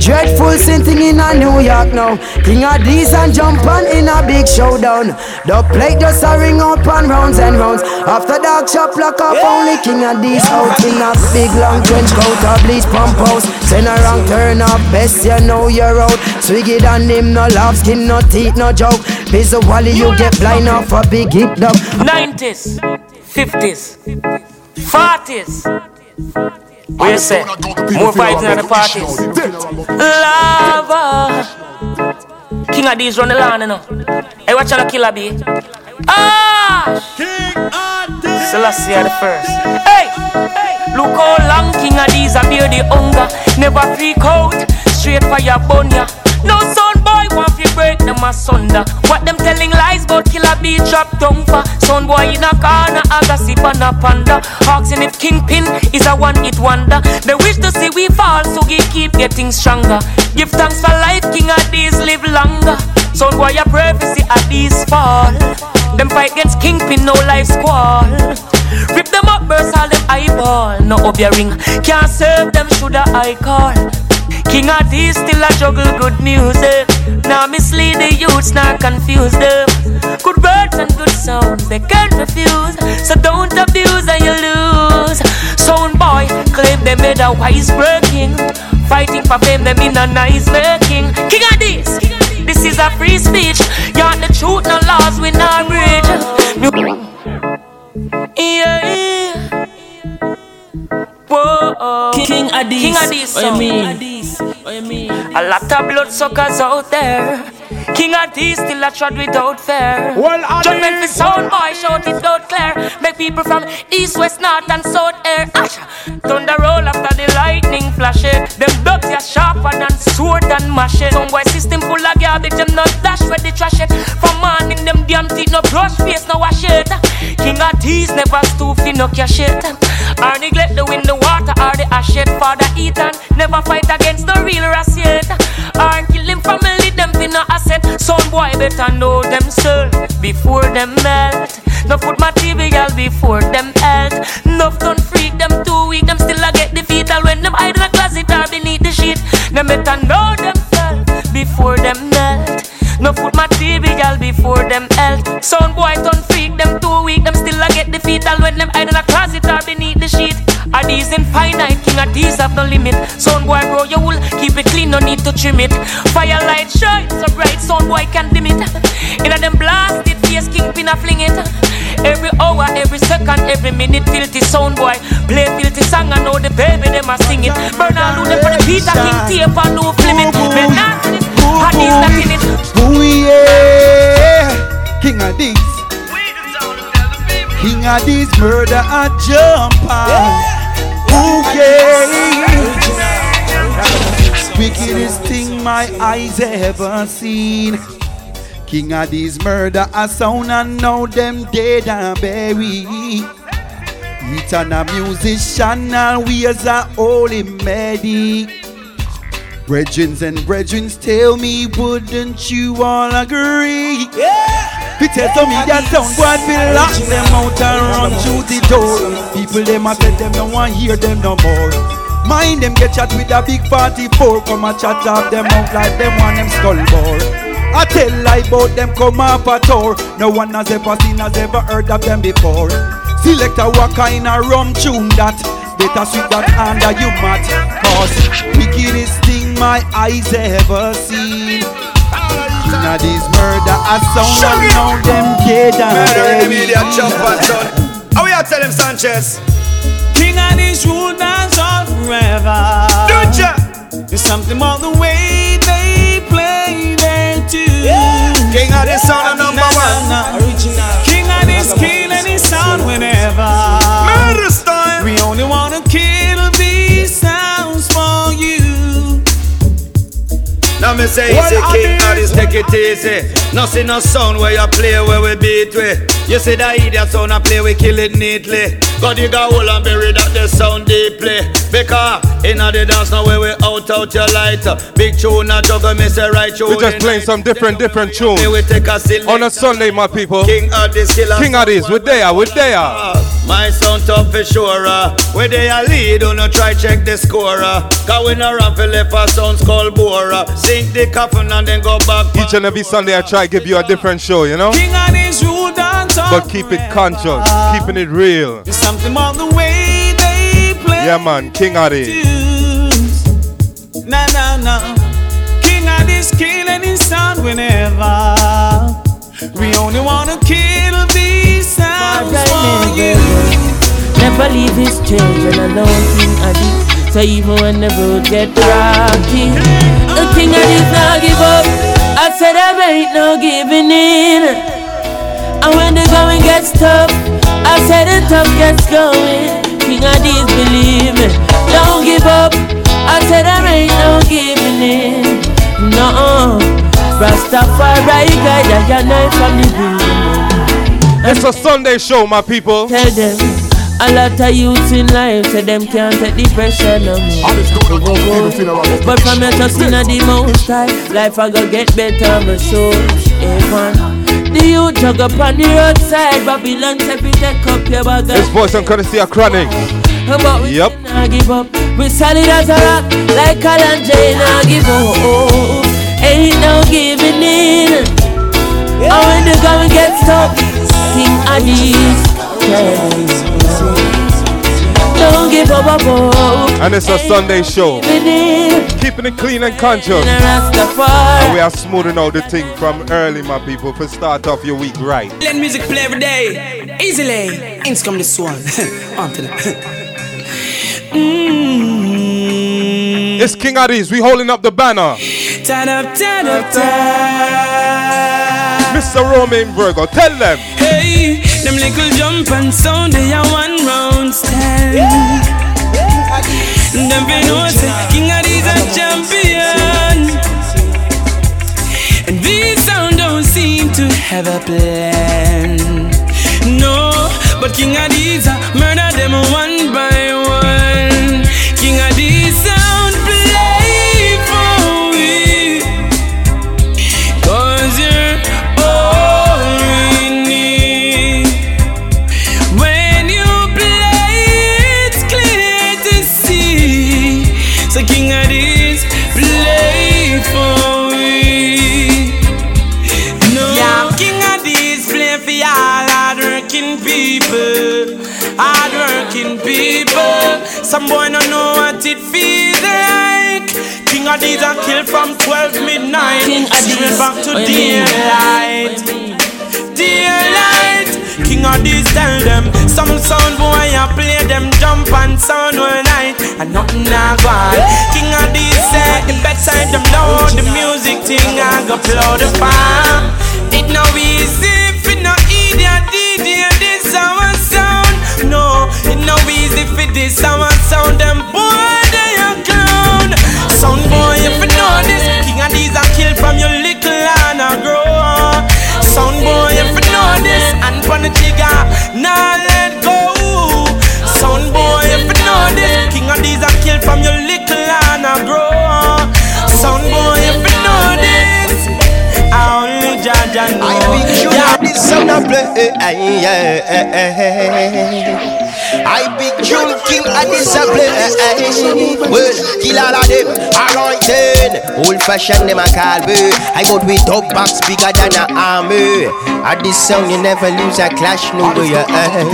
Speaker 23: Dreadful thing in a New York now. King of these and jump on in a big showdown. The plate just a ring up and rounds and rounds. After dark shop lock up only king of these out in a big long trench coat a bleach pump house. Send a wrong turn up, best you know you're out. Swiggy and him no love skin, no teeth, no joke. Piece of wally you get blind off a big hip dog.
Speaker 3: 90s, 50s, 40s. What you say? More vibes in the parties. Lava. King of these run the land, you know. Hey, watch out, killer bee. Ah! Selassie are the first. Hey! Look how long King of these are bear the hunger. Never freak out. Straight fire bun ya. No son boy want to break them asunder. What them telling lies about killer bee drop down for. Son boy in a corner, I got sip on a panda. Asking if Kingpin is a one hit wonder. They wish to see we fall, so we keep getting stronger. Give thanks for life, King of these live longer. Son boy, for see at these fall. Them fight against Kingpin, no life squall. Rip them up, burst all them eyeball. No up your ring, can't serve them, shoulda I call. King of these still a juggle good music. Eh? Now mislead the youths, not confuse them. Eh? Good words and good sounds, they can't refuse. So don't abuse and you lose. Sound boy, claim they made a wise breaking. Fighting for fame, them in a nice making. King of this, this is a free speech. Want the truth, no laws, we not breach. Yeah, yeah. Whoa,
Speaker 6: King.
Speaker 3: King Addies.
Speaker 6: What you
Speaker 3: song.
Speaker 6: mean? What you mean?
Speaker 3: A lot of bloodsuckers out there. King of these still a trod without fear.
Speaker 10: Well,
Speaker 3: Judgment for sound boy, shout it out clear. Make people from east, west, north, and south air. Ash. Thunder roll after the lightning flash it. Them dogs are sharper than sword and machete. Some boy system full of garbage, them not dash where they trash it. From morning, them damn teeth no brush face, no wash it. King of these never stoop fi no cash it. Or neglect the wind, the water, or the ash it. Father Ethan never fight against the real ras yet. Or kill him family, them fi no asset. Son boy better know themselves before them melt. No food material before them health. Enough done freak them too weak. Them still a get defeated when them hide in a closet or beneath the sheet. Them better know themselves before them melt. No food material before them health. Sound boy turn freak, them too weak. Them still a get defeated when them hide in a closet or beneath the sheet. Are these infinite? King of these have no limit. Sound boy grow your wool, keep it clean, no need to trim it. Firelight shine so bright, sound boy can dim it. In a them blasted face, kingpin a fling it. Every hour, every second, every minute, filthy sound boy play filthy song. I know the baby them a sing it. Burn all of them for the Peter King tape and no film it. Men not in it, hot is not in it.
Speaker 20: Ooh yeah, King of these. King of these murder a jumper. Okay. Wickedest thing my eyes ever seen. King of these murder a sound and now them dead and buried. A musician and we as a holy medic. Brethrens and brethrens tell me, wouldn't you all agree? Yeah. They tell me that sound God will lock them out and run through the door. People them a tell them no one hear them no more. Mind them get chat with a big 44 Come and chat off them out like them want them skull ball I tell lie about them come up a tour No one has ever seen has ever heard of them before Select a what kind of rum tune that Better sweet that under you mat Cause thing my eyes ever seen Now this murder a sound and now them dead and
Speaker 16: Murder in the media, chop and son. How we are tell him Sanchez?
Speaker 10: King of this rule dance on forever.
Speaker 16: Don't ya?
Speaker 10: There's something about the way they play their tune.
Speaker 16: King of this sound number one.
Speaker 10: Original.
Speaker 24: Say it's easy, King Addies, take it easy. Nothing no sound where you play where we beat we. You see that idiot sound I play, we kill it neatly. God, you got hold and bury that the sound deeply. Because in the dance now where we out out your light. Big tune, a juggle, me say right tune.
Speaker 5: We're just playing some different, different tunes.
Speaker 24: We take a.
Speaker 5: On a Sunday, my people.
Speaker 24: King Addies, killer.
Speaker 5: King Addies, we're there, we're there.
Speaker 24: My sound tough for sure. Where they a lead, do not try check the score. Cause we no run for left a sounds called bore. Uh. Sink the coffin and then go back.
Speaker 5: Each and every Sunday I try give you a different show, you know?
Speaker 25: King and his rule dance
Speaker 5: But keep it conscious, keeping it real.
Speaker 25: There's something on the way
Speaker 5: Yeah, man, King Addies.
Speaker 25: Na na na King of this killing his sound whenever We only wanna kill these sounds for you
Speaker 26: Never leave his children alone, King Adi. So even when the road get rocky, the oh. King Addies not give up. I said I ain't no giving in. And when the going gets tough, I said the tough gets going. King Addies believe me, don't give up. I said I ain't no giving in. No, Rastafari guide I can know from the beginning.
Speaker 5: It's a Sunday show, my people.
Speaker 26: Tell them a lot of youths in life say them can't take the pressure no more. But from your trust in the most high, life I go get better, my soul. Everyone. The youth jug up on the roadside, Babylon say we take up your bag.
Speaker 5: This voice I'm gonna see a chronic.
Speaker 26: But we
Speaker 5: Yep.
Speaker 26: not give up. We solid as a rock, like Alan J. Not give up. Ain't no giving in. And when the going gets tough, King Addies. Don't give up, up, up.
Speaker 5: And it's a Sunday show. Keeping it clean and conscious. And we are smoothing out the thing from early, my people, for start off your week right.
Speaker 6: Let music play every day, easily. Ins come this one. On to that. Mm.
Speaker 5: It's King Addies, we holding up the banner.
Speaker 6: Turn up, turn up, turn.
Speaker 5: Mr. Romain Virgo, tell them.
Speaker 6: Hey, them little jump and sound, they are one round stand. Them be know King Addies a champion. And these sound don't seem to have a plan. No, but King Addies a murder back to
Speaker 26: what do you mean?
Speaker 6: daylight. Daylight. King Addies tell them some sound boy I play them jump and sound all night and nothing I go on. King Addies say the bedside them know the music thing I go blow the farm. It no easy for no idiot DJ this our sound. No, it no easy for this our sound. Them boy they a clown. Sound boy if you know this, King Addies are killed from your little the trigger, nah let go. Sound boy if you know this, King Addies are killed from your little and a grow. Sound boy if you know this, I only judge and know.
Speaker 12: I tune yeah. this sound a play. I big tune king a play. Well, kill all of them. Alright. Old fashioned them a call me. I got with dog box bigger than a army. At this sound you never lose a clash no way. Eh, eh.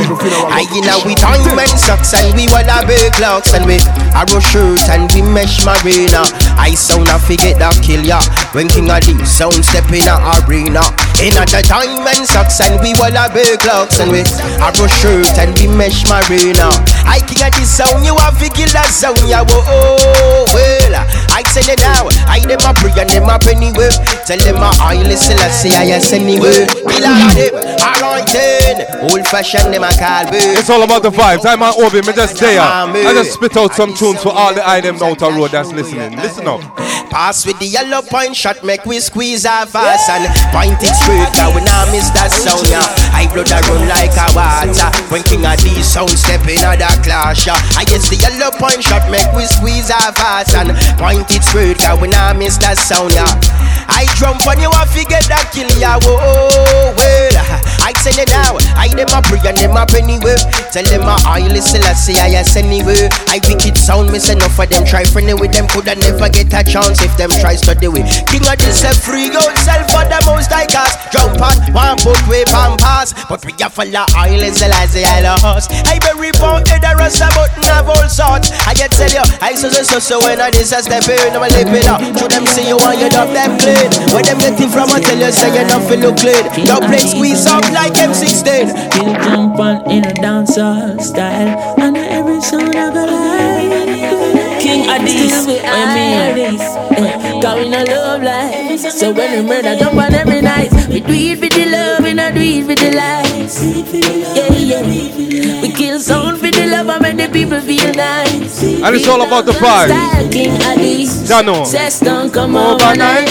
Speaker 12: I in a we diamond socks and we wanna be clocks and we arrow shirt and we mesh marina. I sound a forget that kill ya. When king of this sound step in a arena. In a the diamond socks and we wanna be clocks and we arrow shirt and we mesh marina. I king of this sound you have to kill that sound ya. Whoa, oh, well, uh, I tell you now, I them a pray and them a anyway. Tell them a I listen, I say I yes anyway. Kill all of them, alright then. Old fashioned them a call me.
Speaker 5: It's all about the vibes. I'm on Obi, me just there. I just spit out some tunes for all the item out the road that's listening. Listen up.
Speaker 12: Pass with the yellow point shot, make we squeeze our fast and point it straight. Cause we now miss that sound, yeah. I blood a run like a water. When King of these sound step in a the clash, yeah. I guess the yellow point shot, make we squeeze our fast and point it straight. Cause we now miss that sound, yeah. I jump on you, I figure that kill ya. Whoa, well, (laughs) I send it now. I them a pray and them a anyway. Tell them a I listen, I say I yes anyway. I wicked sound, miss enough of them try friendly with them. Coulda never get a chance if them try study with. King of this a free yourself for the most I cast. Jump on one foot way and pass. But we a follow I listen, I say I lost. I bury pound head a rust a button of all sorts. I get tell you, I so so so so when I this a step in, I'ma lip it up. To them see you want you dub them clean. When them get it from, I tell you say you don't feel look clean. Your plate squeeze up like M16.
Speaker 26: You jump on in a dancehall style, and every song I go like. King Addies, I mean, eh, cause we no love life. So when we murder, jump on every night. We do it with the love, we not do it with the lies. Yeah, yeah. We kill sound for the love and make the people feel nice.
Speaker 5: And it's all about the vibe.
Speaker 26: Addies. Don't come overnight.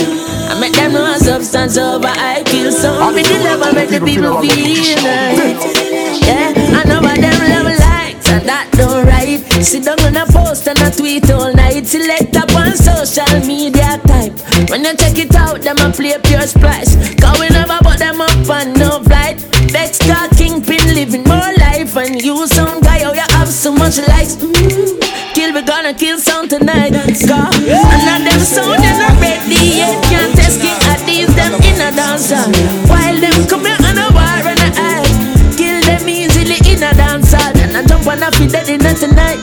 Speaker 26: I make them know substance over I kill some with the love and make the people feel nice. Yeah, I know about them love likes and that don't right. Sit down on a post and a tweet all night. Select up on social media type. When you check it out, them a play pure splice. Cause we never put them up on no flight. Car kingpin living more life and you some guy oh you have so much likes. Mm. Kill we gonna kill some tonight. Cause and not them sound they not ready yet. Can't test king at these them in a dancer. While them come here on a war and a eye. Kill them easily in a dancer. And I jump on a feed dead in a tonight.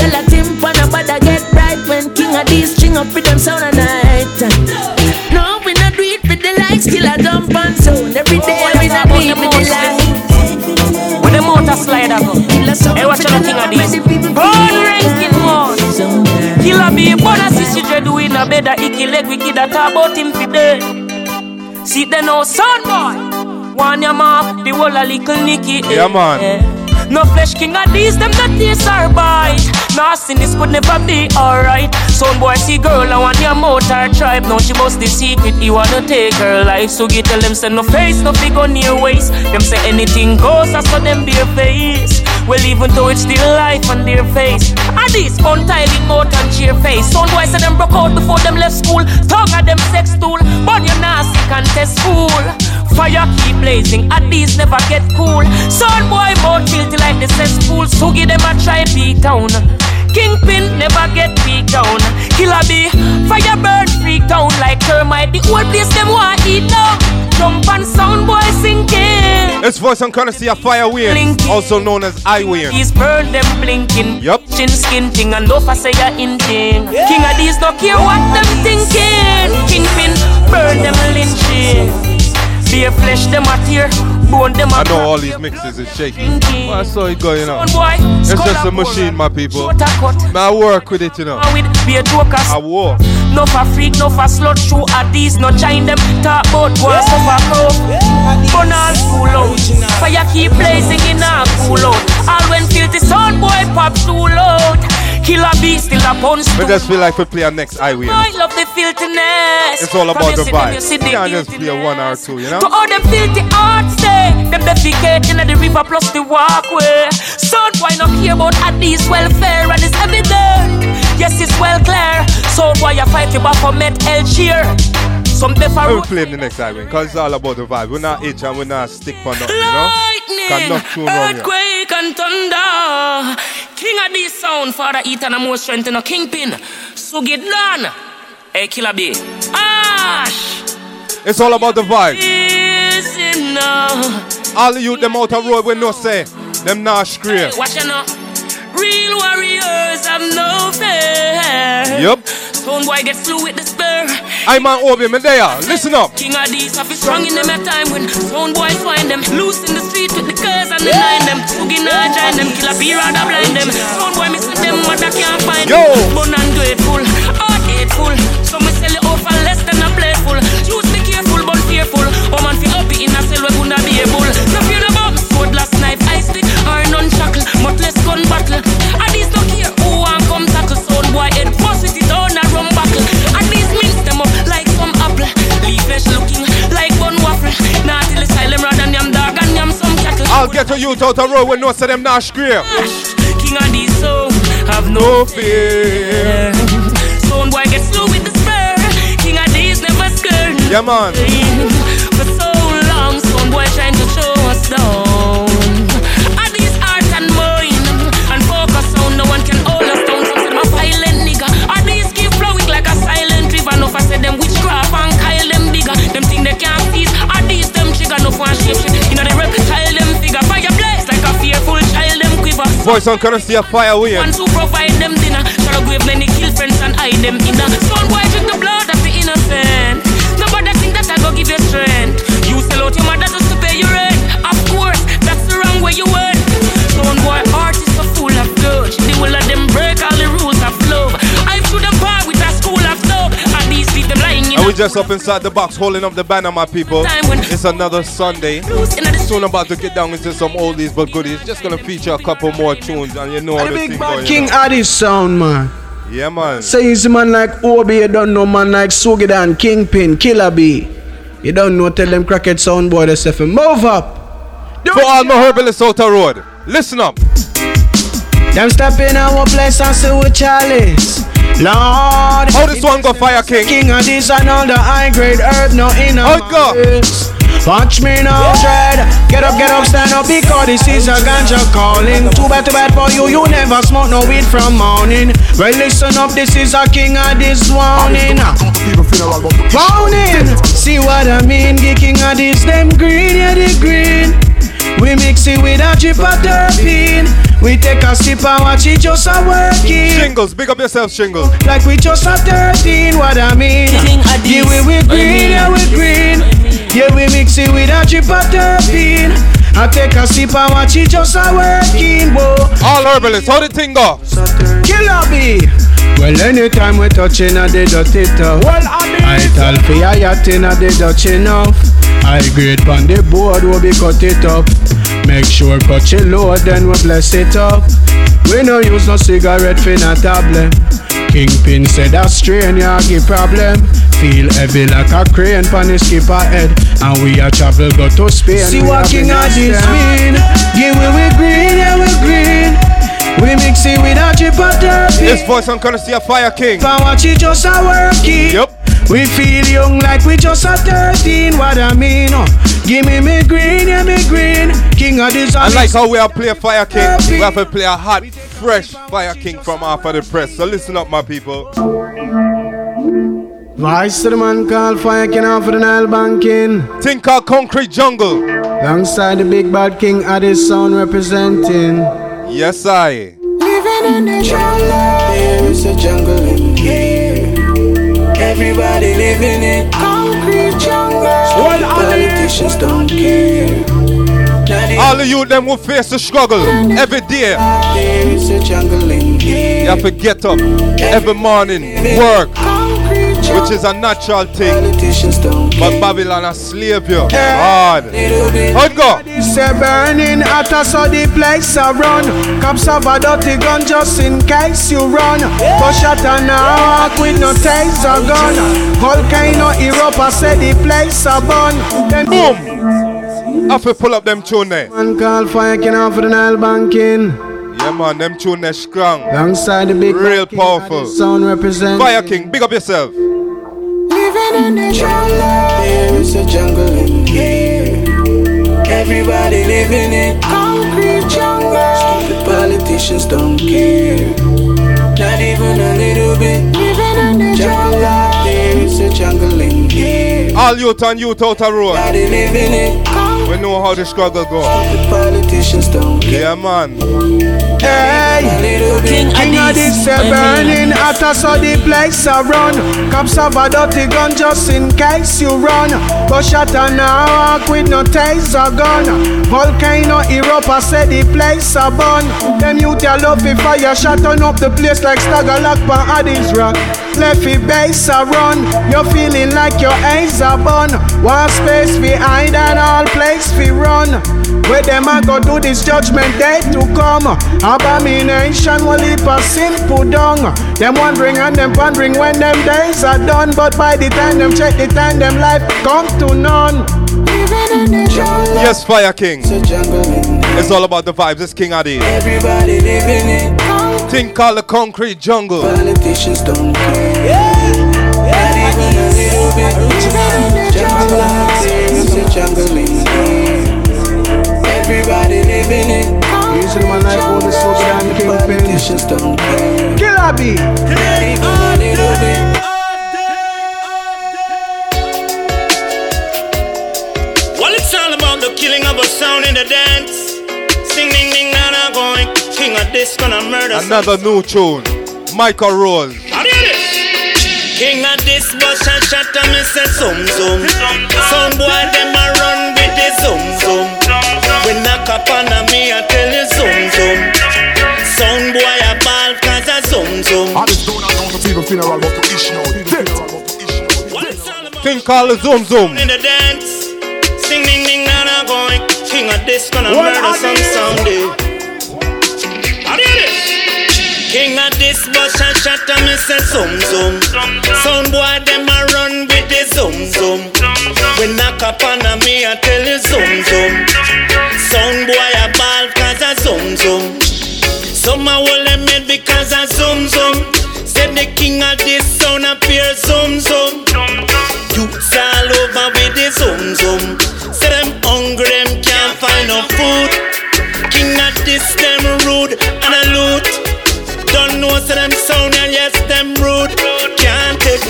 Speaker 26: Tell a timp on a bad get right when king of these string up with them sound a night. No, we not do it with the likes. Kill a jump on sound every day. We not do it with the likes.
Speaker 3: When the motor slider go. Hey, watch out, king of this. Born ranking mode Killer be born a sissy dread in a bed A icky leg wicked a talk about him fi dead See they know son boy. One your mouth, the whole a little nicky eh,
Speaker 5: Yeah, man. Eh.
Speaker 3: No flesh king of these, them not taste or bite. Nah, sin this could never be alright. Son boy see girl, I want your motor tribe. Now she bust the secret, he wanna take her life. So get tell them say no face, no figure near waist. Them say anything goes, that's for them bare face. Well, even though it's still life on their face. And this untidy mouth and cheer face. Son boy say them broke out before them left school. Tongue at them sex tool, but you nasty contest fool. Fire keep blazing, and these never get cool. Son boy mouth filthy like the cesspool. So give them a try beat down. Kingpin never get beat down. Killer bee, fire burn freak down like termite. The whole place them want eat down. Jump and sound boy sinking.
Speaker 5: It's voice and courtesy of Fire Wayne, also known as I Wayne.
Speaker 3: These burn them blinking.
Speaker 5: Yup.
Speaker 3: Chin skin thing and no for say ya in thing. King of these don't care what them thinking. Kingpin burn them lynching. Beer flesh them a tear, bone them a
Speaker 5: I know all these mixes is shaking. Well, I saw it going on. It's just a machine, my people.
Speaker 3: Short a cut.
Speaker 5: Man, I work with it, you know.
Speaker 3: with beer jokers.
Speaker 5: I war.
Speaker 3: No for freak, no for slut show at these, no join them talk about one so for crow. Burn all cool out. Fire keep blazing in a cool out. All when filthy sound boy pop too loud. Killer beast still a punch.
Speaker 5: I just feel like we play our next I Wayne.
Speaker 3: I love the filthiness.
Speaker 5: It's all about the vibe.
Speaker 3: you see
Speaker 5: You
Speaker 3: the
Speaker 5: can't just play a one or two, you know?
Speaker 3: To all them filthy arts say Them defecate in the river plus the walkway Son, why not care about Addis welfare And it's evident Yes, it's well clear So why you fight you back for Met El Some
Speaker 5: We'll play the next I because it's all about the vibe. We're not itch and we're not stick for nothing, you know? Can not too wrong here.
Speaker 3: Earthquake and thunder King of this sound Father eat and more strength in a kingpin So get done Hey killer B Ash
Speaker 5: It's all about the vibe. All the youth them out of road we no say. Them not scream.
Speaker 3: Watch you know. Real warriors have no fear.
Speaker 5: Yup.
Speaker 3: Stone boy get flew with the spur.
Speaker 5: I man Obi, me there. Listen up.
Speaker 3: King of these have be strong in them at time when stone boy find them. Loose in the street with the girls and the nine them. Boogie not join them. Kill a beer rather blind them. Stone boy missing them, mother can't find
Speaker 5: Yo.
Speaker 3: them. Bun and grateful, heart hateful. So me sell it out for less than a playful. Choose be careful but fearful. Oh I And these no care who and come tackle. Sound boy head bust with it on a rum buckle. And these
Speaker 5: mince them
Speaker 3: up like some apple. Leaf flesh looking like one waffle. Now till the silent rather and yam dog and yam some cattle. I'll get a youth out the road when no of them not scream. King of these so have no, no fear. fear. Boy get slow with the spur. King of these never scared. Yeah man.
Speaker 5: Voice on see a fire way.
Speaker 3: Ones who provide them dinner. Shallow grave many kill friends and hide them in the Stone boy drink the blood of the innocent. Nobody think that I go give you strength. You sell out your mother just to pay your rent. Of course, that's the wrong way you went. Stone boy
Speaker 5: we just up inside the box holding up the banner, my people. It's another Sunday. Soon about to get down into some oldies but goodies. Just gonna feature a couple more tunes, and you know how
Speaker 27: The
Speaker 5: the
Speaker 27: big
Speaker 5: thing going.
Speaker 27: King Addy sound, man.
Speaker 5: Yeah, man.
Speaker 27: Say he's a man like Obi, you don't know man like Sugidan, Kingpin, Killer B. You don't know, tell them crackhead sound boy themself, move up.
Speaker 5: For all my herbalists out the road, listen up.
Speaker 27: Them step in our place and see with Chalice. Lord,
Speaker 5: how this one go fire king?
Speaker 27: King of this and all the high grade herb, no in a
Speaker 5: go.
Speaker 27: Watch me now, dread. Get up, get up, stand up, because this is a ganja calling. Too bad, too bad for you, you never smoke no weed from morning. Well, listen up, this is a king of this warning. Warning, see what I mean? The king of this, them green, yeah, the green. We mix it with a drip of terpene. We take a sip and watch it just a working.
Speaker 5: Shingles, big up yourself, Shingles.
Speaker 27: Like we just a 13, what I mean? Yeah, we, we green, yeah, we green. Yeah, we mix it with a drip of terpene. I take a sip and watch it just a working. Whoa.
Speaker 5: All herbalists, how the thing go?
Speaker 27: Killer B. Well, anytime we touching a the dirty top. Well, I I tell for ya yachting a the Dutch enough. I grade on the board, where we be cut it up. Make sure cut your load, then we bless it up. We no use no cigarette for no tablet. Kingpin said that strain ya give problem. Feel heavy like a crane pon the skipper head, and we a travel go to Spain. See what king of this mean? Give we we green, yeah we green. We mix it with a drip of terpene.
Speaker 5: This voice I'm gonna see a fire king.
Speaker 27: But watch it just a working.
Speaker 5: Yep.
Speaker 27: We feel young like we just a 13. What I mean? Oh, give me me green, yeah me green. King of this.
Speaker 5: I like how we are play Fire King. We have to play a hot, fresh Fire King from off of the press. So listen up, my people.
Speaker 27: Vice to the man called Fire King off of the Nile banking.
Speaker 5: Think called Concrete Jungle.
Speaker 27: Alongside the big bad King Addies sound representing.
Speaker 5: Yes, I.
Speaker 27: Living in the jungle.
Speaker 9: There is a jungle in here. Everybody living in concrete jungle. Politicians don't care.
Speaker 5: All of you them will face the struggle every day.
Speaker 9: There is a jungle in here.
Speaker 5: You have to get up every morning, work, which is a natural thing. But Babylon has slave you hard. How'd go?
Speaker 27: Say burning hotter so the place a run. Cops have a dirty gun just in case you run. But shot and a walk with no taser gun. Volcano Europa say the place a burn. Then
Speaker 5: boom. Have to pull up them tune there.
Speaker 27: Man call fire king off for the Nile banking.
Speaker 5: Yeah man, them tune there strong.
Speaker 27: Alongside the big
Speaker 5: Real powerful.
Speaker 27: sound represent.
Speaker 5: Fire King, big up yourself.
Speaker 9: Living in the jungle. There is a jungle in here. Everybody living in concrete jungle. Stupid politicians don't care. Not even a little bit. Living in the jungle. There is a jungle in here.
Speaker 5: All youth and youth out the road.
Speaker 9: Everybody living in
Speaker 5: We know how the struggle go.
Speaker 9: politicians don't
Speaker 5: Yeah man.
Speaker 27: Hey, King, King of this a burning hotter so the place a run. Cops have a dirty gun just in case you run. But shot and a walk with no taser gun. Volcano Europa say the place a burn. Them youth a love the fire shot on up the place like stagger lock pan Addis rock. Left it base a run. You're feeling like your eyes are burn. One space behind hide and all place we run. Where them a go do this judgment day to come. Abomination will leap a simple dung. Them wondering and them pondering when them days are done. But by the time them check the time, them life come to none.
Speaker 5: Yes, Fire King. It's all about the vibes. It's King Adi.
Speaker 9: Everybody living it.
Speaker 5: Thing called the concrete jungle.
Speaker 9: Politicians don't care. Not even a little bit. Jungle out there, it's a jungle in here. Living it.
Speaker 27: Usually man like all the smoke down the kingpin.
Speaker 9: Politicians don't care.
Speaker 27: Killer B.
Speaker 9: Not even a little bit.
Speaker 28: Well, it's all about the killing of a sound in the dance. Sing ding ding na na going. King of this gonna murder.
Speaker 5: Another new tune. Michael Rose.
Speaker 28: How do you do? King of this bus and shut up me say zoom zoom. Some boy them a run with the zoom zoom. When knock up me I tell you zoom zoom. Sound boy a ball cause a zoom zoom.
Speaker 29: I just don't know the people funeral but to ish now.
Speaker 5: Thing called the Zoom Zoom.
Speaker 28: In the dance, sing ding ding na na going. King of this gonna
Speaker 5: What
Speaker 28: murder some
Speaker 5: they?
Speaker 28: someday. How do you? King of this bus and shut up me say zoom zoom. Sound boy them a run with the zoom zoom. When knock up on me I tell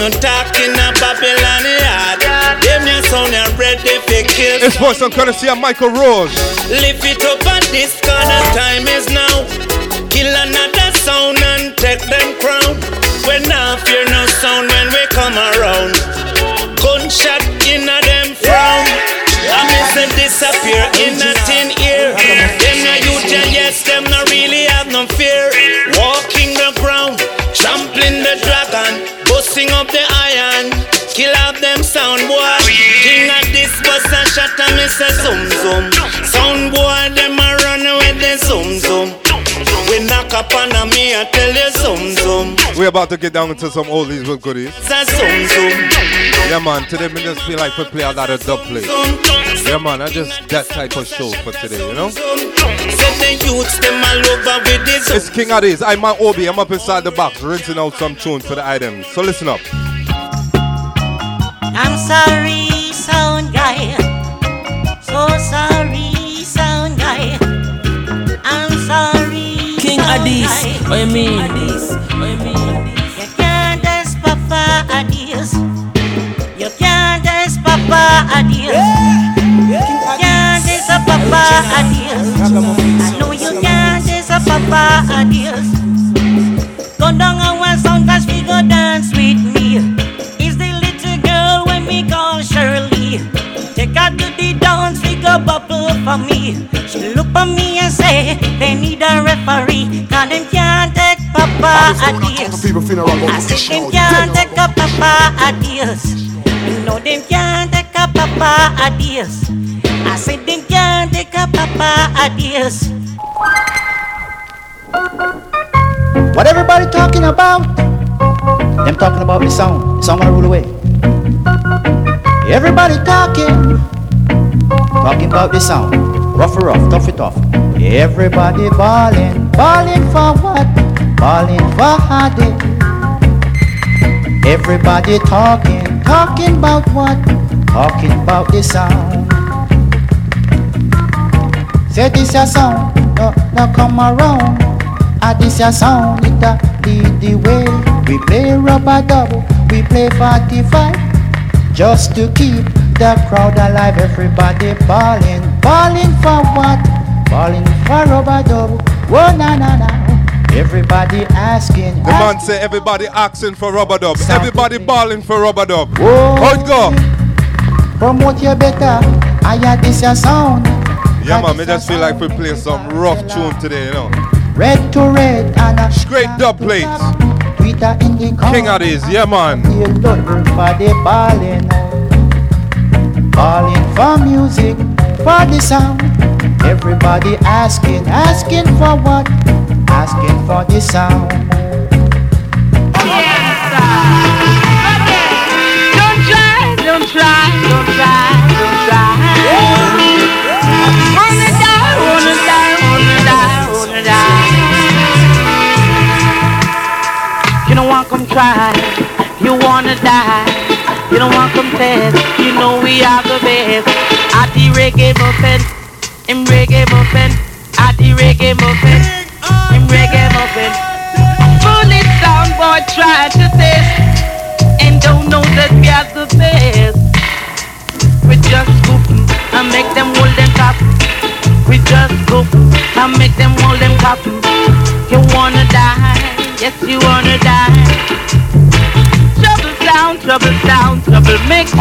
Speaker 28: no talk in a Babylon yard. Them your sound and ready for kill.
Speaker 5: It's for some courtesy of Michael Rose.
Speaker 28: Lift it up at this corner, time is now. Kill another sound and take them crown. We not fear no sound when we come around. Gunshot in a them frown. I miss them disappear say zoom zoom. Sound boy them a run with the zoom zoom. We knock up on me I tell you zoom zoom.
Speaker 5: We're about to get down into some oldies with goodies.
Speaker 28: Say zoom zoom.
Speaker 5: Yeah, man. Today, me just feel like we play a lot of dub play. Yeah, man. I just that type of show for today, you know?
Speaker 28: Say the youths them all over with the zoom.
Speaker 5: It's King Addies. I'm my Obi. I'm up inside the box, rinsing out some tunes for the items. So listen up.
Speaker 30: I'm sorry, sound guy. Sound
Speaker 26: What you mean? You mean?
Speaker 30: You can't ask Papa Addies. You can't ask Papa Addies. You can't ask Papa Addies. I know you can't ask Papa Addies. For me. She look at me and say they need a referee. Cause them can't take Papa
Speaker 29: Addies.
Speaker 30: I
Speaker 29: but to
Speaker 30: said them can't take a Papa Addies. You know them can't take a Papa Addies. I said them can't take a Papa Addies.
Speaker 31: What everybody talking about? Them talking about the sound. The sound gonna rule away. Everybody talking. Talking about the sound. Rough it rough, tough it tough. Everybody balling. Balling for what? Balling for Hardy. Everybody talking. Talking about what? Talking about the sound. Say this your sound. No, no come around. Ah, this your sound, it a lead the way. We play rubber double, we play 45. Just to keep the crowd alive, everybody balling. Balling for what? Balling for rubber double. Whoa, na na na. Everybody asking.
Speaker 5: The man say everybody asking for rubber dub. Everybody balling for rubber dub.
Speaker 31: Whoa.
Speaker 5: How it go?
Speaker 31: Promote you better. I hear this your sound.
Speaker 5: Yeah, man. Me just feel like we play some rough tune today, you know.
Speaker 31: Red to red and a
Speaker 5: Straight dub plates.
Speaker 31: Twitter in the corner.
Speaker 5: King of these, yeah, man
Speaker 31: calling for music, for the sound. Everybody asking, asking for what? Asking for the sound. Yes, okay.
Speaker 30: Don't try, don't try, don't try, don't try. Wanna die, wanna die, wanna die, wanna die.
Speaker 32: You don't want try, you wanna die you don't want confess. You know we are the best. At the reggae muffin, in reggae muffin. At the reggae muffin, in reggae muffin. Bullet sound boy try to test and don't know that we are the best. We just scoop and make them hold them top. We just scoop and make them hold them top. You wanna die? Yes, you wanna die. Trouble sound, trouble sound, trouble mix.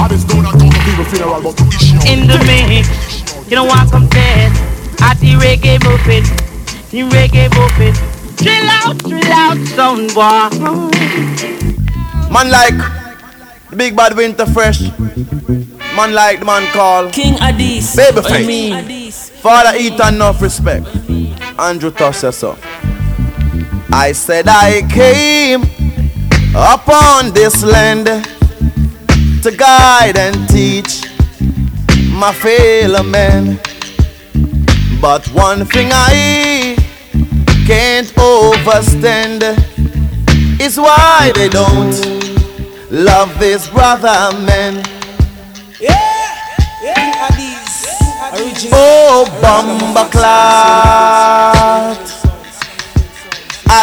Speaker 32: In the mix, you don't want confess. At the reggae moving, the reggae moving. Drill out, drill out, sound boy.
Speaker 12: Man like the big bad winter fresh. Man like the man called
Speaker 3: King Addies.
Speaker 12: Babyface.
Speaker 3: I mean.
Speaker 12: Father eat enough respect. Andrew toss yourself. I said I came upon this land to guide and teach my fellow men. But one thing I can't overstand is why they don't love this brother man. Yeah, yeah, Oh, Bamba Clat.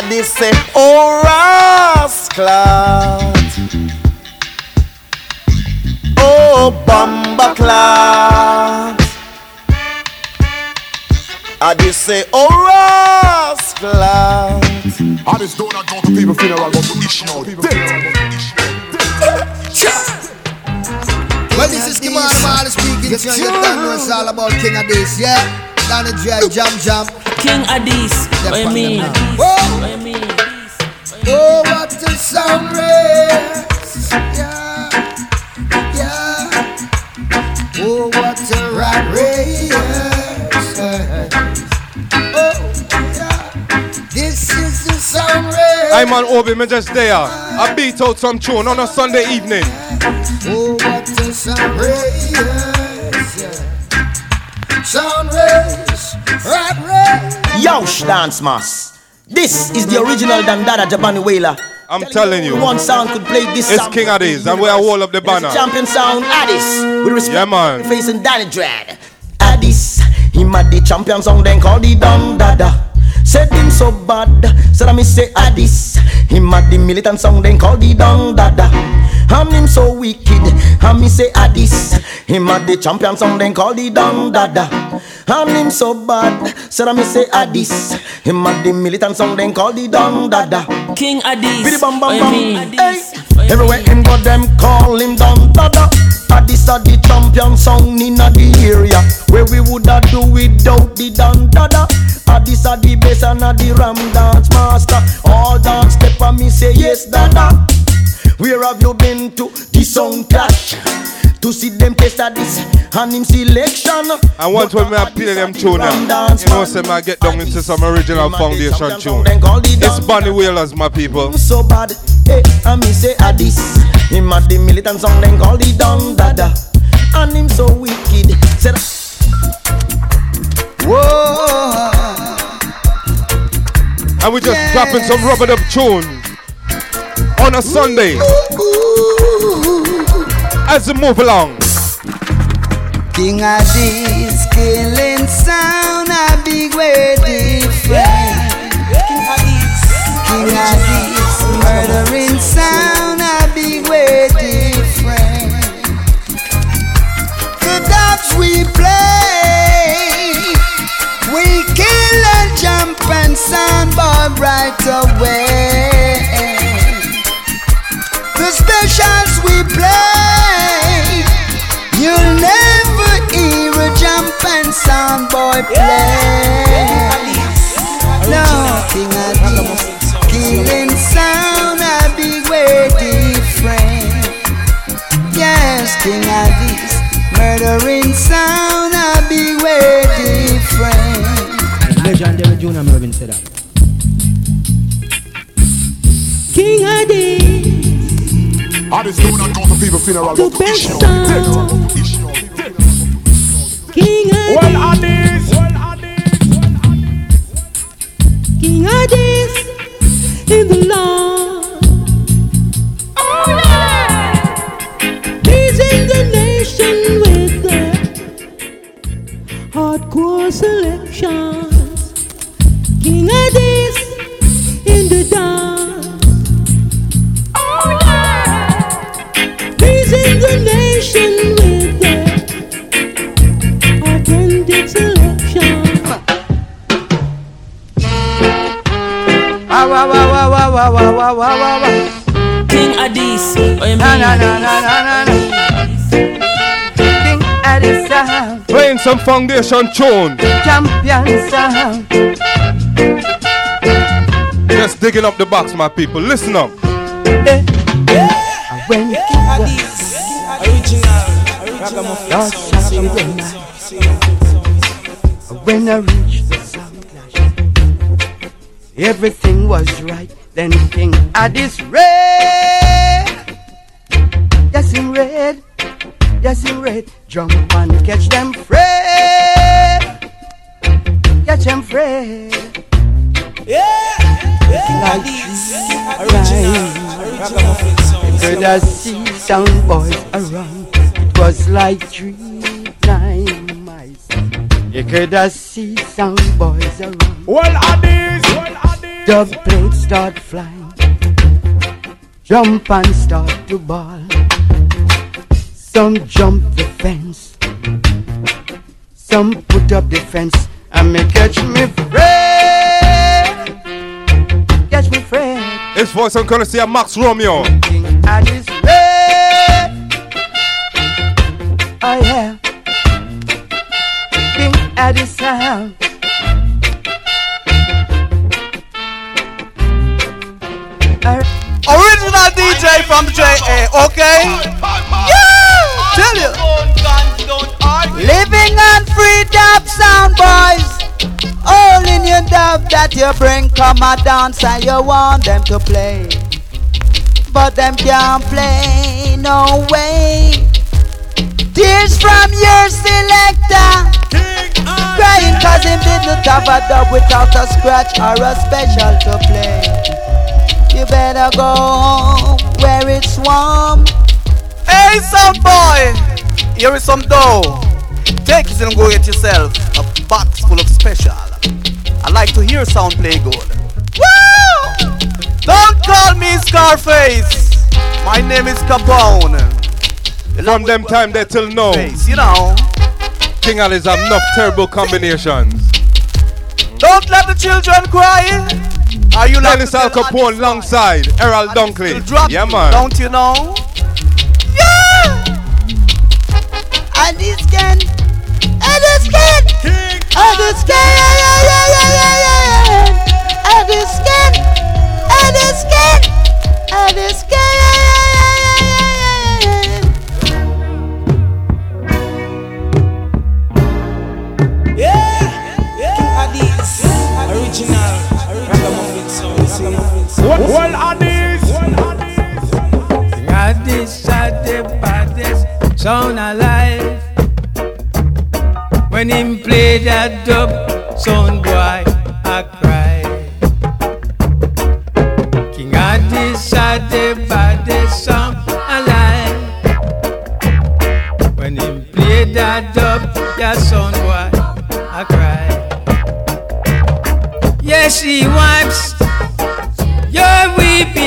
Speaker 12: I did say, oh, Rasclat. Oh, Bamba Clat. I did say, oh, Rasclat.
Speaker 29: I just don't know to people funeral, but to issue out.
Speaker 11: Well, this is Kimara Marley speaking to you. You know it's all about King Addies, yeah? Danny J, Jam Jam.
Speaker 3: King Addies. What you mean? What you mean?
Speaker 11: Oh, what a sound race. Yeah. Yeah. Oh, what a rat race. Oh, yeah. This is the sound race.
Speaker 5: I'm on Obi, me just there. I beat out some tune on a Sunday evening.
Speaker 11: Oh, what a sound race. Yeah. Sound race. Rat race.
Speaker 12: Yosh Dance Mass. This is the original Dandada Jabani Wailer.
Speaker 5: I'm telling you.
Speaker 12: One sound could play this
Speaker 5: It's
Speaker 12: sound.
Speaker 5: King Addies, and we are wall up the banner.
Speaker 12: Champion sound Addis. With respect
Speaker 5: Yeah, man.
Speaker 12: facing Danny Dread. Addis. Him at the champion sound then call the Dandada. Said him so bad, said I me say Addis. Him at the militant song then call the Dandada. I'm him so wicked, I me say Addis. Him at the champion song then call the Dandada. I'm him so bad, said I me say Addis. Him at the militant song then call the Dandada.
Speaker 3: King Addies.
Speaker 12: Biddy bam bam bam. Hey. Everywhere him go, them call him down dada. Addis are the champion song in the area where we woulda do without the dan dada. Addis are the bass and a the ram dance master. All dance step and me say yes dada. Where have you been to the sound clash? To see them taste of this and him selection.
Speaker 5: And once when me I play them tune now, you know, say I get down into some original foundation tune. It's Bunny Wailers, my people.
Speaker 12: so bad. Hey, and me say ah, Addis. Him at the militant song then call the down dada. And him so wicked. Said
Speaker 11: Whoa.
Speaker 5: And we're just dropping some rubber dub tune on a Sunday. As we move along.
Speaker 11: King Addies killing sound a big way different. King Addies murdering sound a big way different. The dubs we play, and boy right away. The specials we play, you'll never hear a jump and sound boy play. No, King Addies, killing sound a big way different. Yes, King Addies, murdering
Speaker 33: Legendary Junior Murvin said that. King Adi,
Speaker 29: I just don't know to people funeral,
Speaker 33: the best. King Adi,
Speaker 29: Well.
Speaker 33: King in the Lord.
Speaker 11: Wow, wow, wow, wow, wow, wow, wow, wow, wow, wow.
Speaker 3: King Addies. Oh, you
Speaker 11: Na,
Speaker 3: mean?
Speaker 11: na, na, na, na, na, na. King Addies sound,
Speaker 5: Playing some foundation tune.
Speaker 11: champion sound.
Speaker 5: Just digging up the box, my people. Listen up.
Speaker 11: When you Lord, shall be when I, when I everything was right. Then King Addies red, yes in red, yes in red. Jump and catch them Fred, catch them Fred. Like right, could I see sound boys around? It was like three nine mice. You could have see some boys around.
Speaker 10: Well, Addies,
Speaker 11: Dove plates start flying, jump and start to ball. Some jump the fence, some put up the fence and may catch me friend. Catch me friend.
Speaker 5: It's voice on courtesy of Max Romeo.
Speaker 11: At his I am. King at his.
Speaker 34: Original DJ from JA, okay? Yeah! Tell you.
Speaker 11: Living on free dub sound boys. All in your dub that you bring come a dance and you want them to play. But them can't play no way. Tears from your selector. Crying cause him didn't have a dub without a scratch or a special to play. You better go where it's warm.
Speaker 34: Hey, sound boy! Here is some dough. Take it and go get yourself a box full of special. I like to hear sound play good. Woo! Don't call me Scarface. My name is Capone.
Speaker 5: From them time there till now.
Speaker 34: You know.
Speaker 5: King Alice have enough terrible combinations.
Speaker 34: Don't let the children cry. Are you
Speaker 5: Dennis Alcapone alongside Errol Dunkley. Yeah, man.
Speaker 34: Don't you know? Yeah!
Speaker 11: And this can, and this can, and this can, yeah, yeah, yeah, yeah, yeah, yeah. And this can, and this can, and this can,
Speaker 10: Well, Addies.
Speaker 33: Addies are the baddest sound alive. When him play that dub, sound boy, I cry. King Addies are the baddest sound alive. When him play that dub, yeah, sound boy, I cry. Yes, he wipes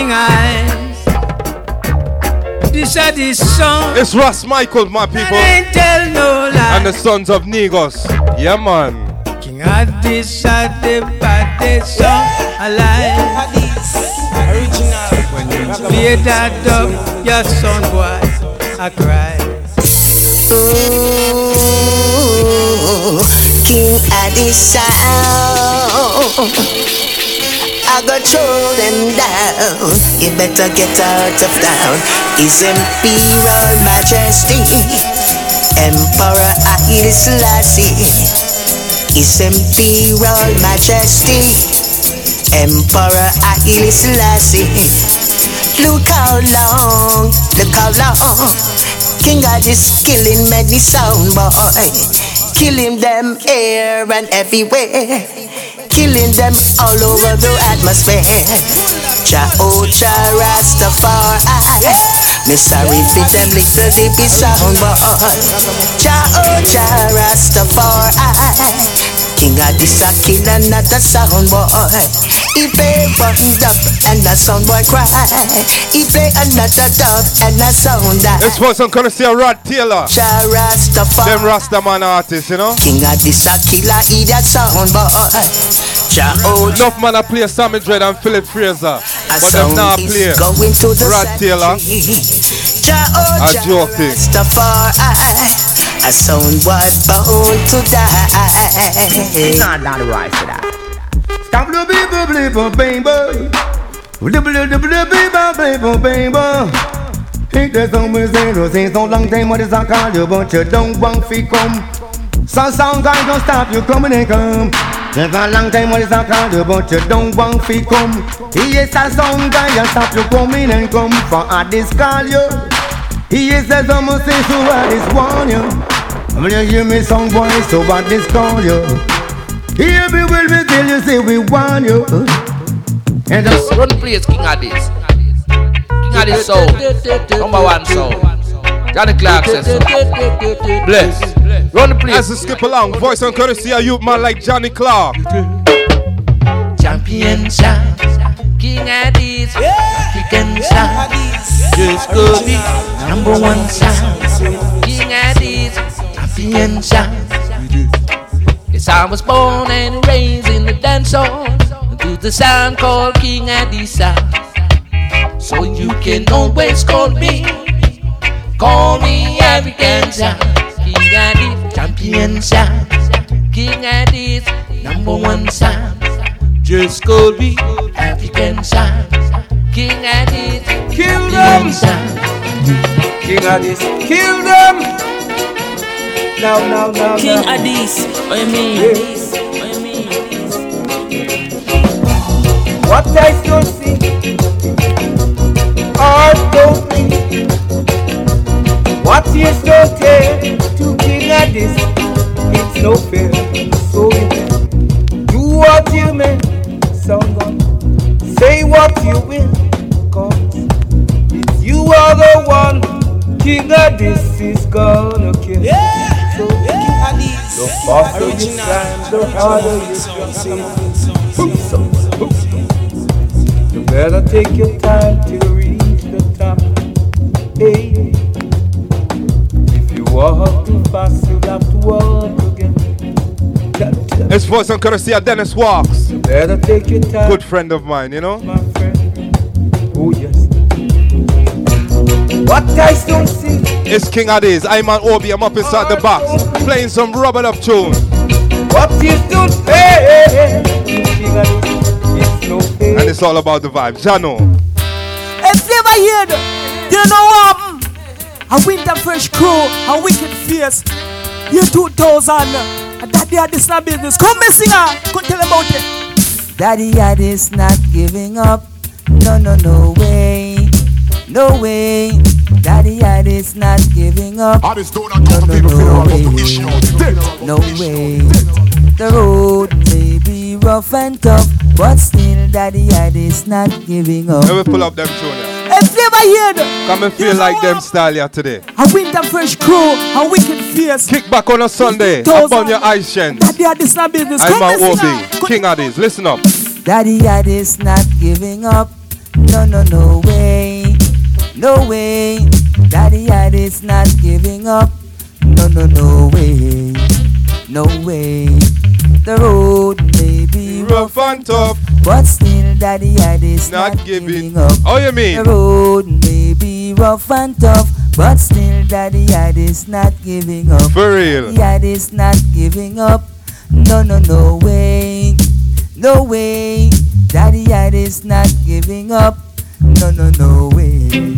Speaker 33: weeping eyes. This is the song.
Speaker 5: It's Ras Michael, my people.
Speaker 33: Ain't tell no lie.
Speaker 5: And the sons of Negus. Yeah, man.
Speaker 33: King Addis are the baddest song alive. When you play that dub, your son boy, I cry.
Speaker 28: Ooh, King Addy sound. I go throw them down. You better get out of town. His Imperial Majesty, Emperor Haile Selassie. His Imperial Majesty, Emperor Haile Selassie. Look how long, look how long. King of this killing many sound boy, killing them here and everywhere, killing them all over the atmosphere. Cha oh Jah Rastafari, me sorry for them little dippy sound boy. Cha oh Jah Rastafari, King of this a killer not a sound boy.
Speaker 35: He play one dub and a sound boy cry. He play another dub and a sound die.
Speaker 5: This was some courtesy of Rod Taylor.
Speaker 35: Jah Rastafari.
Speaker 5: Them Rastaman artists, you know.
Speaker 35: King of this a killer, he that sound boy. Jah oh
Speaker 5: Enough man a play Sammy Dread and Philip Fraser.
Speaker 35: A
Speaker 5: But them
Speaker 35: sound
Speaker 5: not
Speaker 35: is
Speaker 5: play.
Speaker 35: going to the
Speaker 5: Rod Taylor.
Speaker 35: Jah oh
Speaker 5: A
Speaker 35: Jah
Speaker 5: joke thing.
Speaker 35: Rastafari. A sound was bound to die.
Speaker 11: Not not right for that.
Speaker 12: Stop the people, people, baby. The song with zero, say so long time what is I call you, but you don't want to come. Some songs I don't stop you coming and come. There's a long time what is I call you, but you don't want to come. Yes, a song I stop you coming and come for a this call you. He is a some say so I just warn you. I'm gonna hear me song boy, so I this call you. Here we will we tell you say we want you. And
Speaker 36: Just run the place, King of this. King of this soul. Number one soul. Johnny Clarke says so. Bless. Run the place.
Speaker 5: As we skip along, voice and courtesy of youth man like Johnny Clarke.
Speaker 37: Champion sound, King Addies, African sound, just go be number one sound, King Addies, Champion sound. Yes, I was born and raised in the dance hall to the sound called King sound. So you can always call me, call me African King Addies, Champion sound, King Addies, number one sound. Just call me African sound, King Addies,
Speaker 3: Kill them.
Speaker 37: sound.
Speaker 3: King of kill them. Now, now, now,
Speaker 37: King
Speaker 3: now.
Speaker 37: Addies, what you mean?
Speaker 3: What I don't see, heart don't bleed. What ears don't hear, to King this, it's no fair. So you do what you may, someone say what you will, cause it's you are the one. King this is gonna kill. Yeah, so the faster you climb, the harder you climb. You better take your time to reach the top. Hey, if you walk too fast, you'll have to walk again.
Speaker 5: This voice and courtesy of Dennis Walks.
Speaker 3: Better take your time.
Speaker 5: Good friend of mine, you know.
Speaker 3: What guys don't see.
Speaker 5: It's King Addies. I'm on Obi. I'm up inside the box. Playing some rubber up tune.
Speaker 3: What you don't say. King of this, it's no fair.
Speaker 5: And it's all about the vibe. Jano.
Speaker 33: If you ever hear the, you know what? mm, A winter fresh crew, a wicked face. Year 2000, and that day this not business. Come, me singer, come tell about it.
Speaker 38: Daddy Yad is not giving up. No, no, no way. No way. Daddy Yad is not giving up. I just don't No, no, no way. No way. The road may be rough and tough, but still Daddy Yad is not giving up.
Speaker 5: Let me pull up them tune. yeah.
Speaker 33: If you ever hear the,
Speaker 5: Come and feel like them style here today.
Speaker 33: a winter fresh crew, a wicked face.
Speaker 5: Kick back on a Sunday. Up on your eyes, Shen.
Speaker 33: That day this not business.
Speaker 5: I'm
Speaker 33: Come,
Speaker 5: on
Speaker 33: me singer.
Speaker 5: Obi. King Addies. Listen up.
Speaker 38: Daddy Yad is not giving up. No, no, no way. No way. Daddy Yad is not giving up. No, no, no way. No way. The road may be
Speaker 5: rough and tough,
Speaker 38: but still Daddy Yad is not, giving up.
Speaker 5: Oh, you mean?
Speaker 38: The road may be rough and tough, but still Daddy Yad is not giving up.
Speaker 5: For real.
Speaker 38: Daddy Yad is not giving up. No, no, no way. No way. Daddy Yad is not giving up. No, no, no way.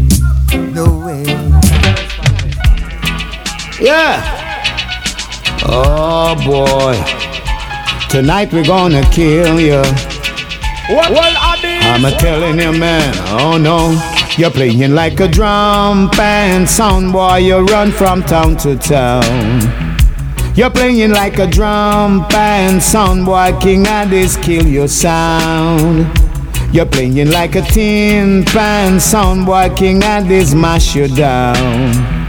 Speaker 10: Yeah. Oh boy. Tonight we're gonna kill you.
Speaker 3: What? These?
Speaker 10: I'm a telling you, man. Oh no. You're playing like a drum band sound boy. You run from town to town. You're playing like a drum band sound boy. King Addies kill your sound. You're playing like a tin pan sound boy. King Addies mash you down.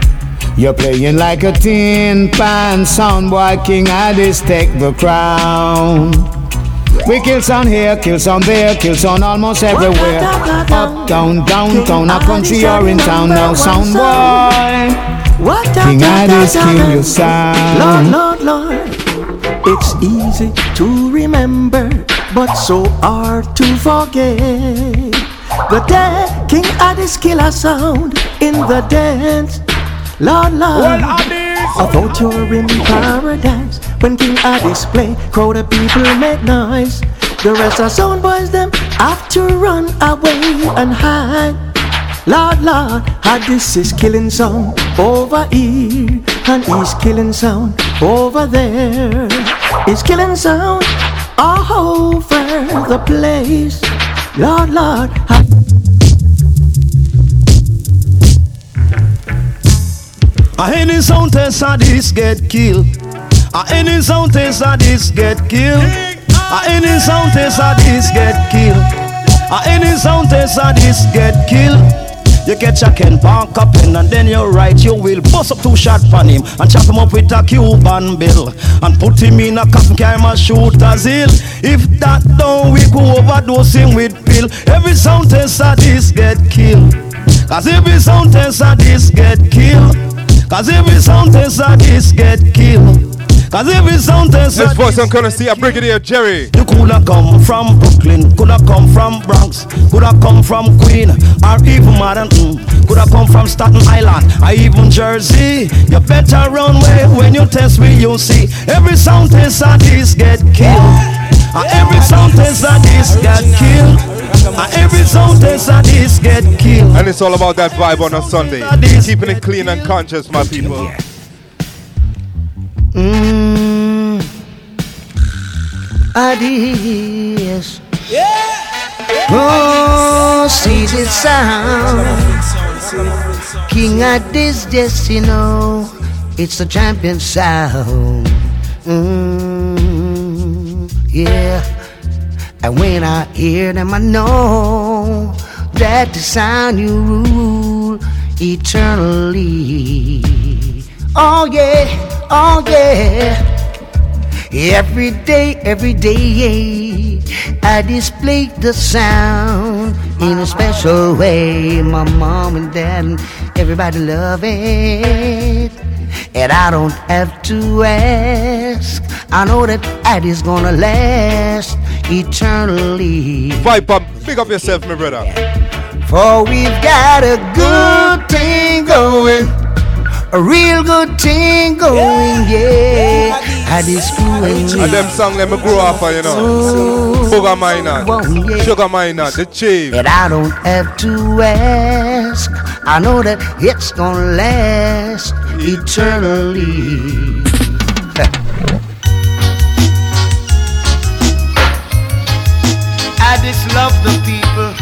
Speaker 10: You're playing like a tin pan sound boy. King Addies take the crown.
Speaker 7: We kill sound here, kill sound there, kill sound almost everywhere. Up, down, downtown, a country or in town now, sound boy. King Addies kill your sound.
Speaker 11: Lord, Lord, Lord. It's easy to remember, but so hard to forget. The day King Addies kill a sound in the dance. Lord, Lord. I thought you're in paradise when King Addies play. Crowd of people make noise. The rest of sound boys them have to run away and hide. Lord, Lord, Addies is killing sound over here, and he's killing sound over there. He's killing sound all over the place. Lord, Lord, Ad-
Speaker 23: A any sound test of this get killed. A any sound test of this get killed. A any sound test of this get killed. A any sound test of this get killed. You catch a Ken Park up in and then you right you will bust up two shot on him and chop him up with a Cuban bill and put him in a coffin carry a shooter's hill. If that don't we go overdose him with pill. Every sound test of this get killed. Cause every sound test of this get killed. Cause every sound test of just get killed. Cause every sound test
Speaker 5: This voice I'm gonna see a Brigadier Jerry.
Speaker 23: You coulda come from Brooklyn, coulda come from Bronx, coulda come from Queen, or even Manhattan, mm, coulda come from Staten Island, or even Jersey. You better run way when you test me, you see. Every sound test of this get killed. And every sound test of this get killed. And every sound test of this get killed.
Speaker 5: And it's all about that vibe on a Sunday. Keeping it clean and conscious, my people.
Speaker 11: Mm. Yeah. Oh, see the sound. King yes, you know, it's the champion sound. Mm, yeah. And when I hear them, I know that the sound you rule eternally. Oh, yeah, oh, yeah. Every day, every day, I display the sound in a special way. My mom and dad and everybody love it. And I don't have to ask. I know that that is gonna last eternally.
Speaker 5: Vibe up, big up yourself, my brother.
Speaker 11: For we've got a good thing going. A real good thing going, yeah. Had this screwing
Speaker 5: And them song let me grow up, you know. Sugar Minott, oh, Sugar Minott, the chief.
Speaker 11: And I don't have to ask. I know that it's gonna last eternally. (laughs) I just love the people,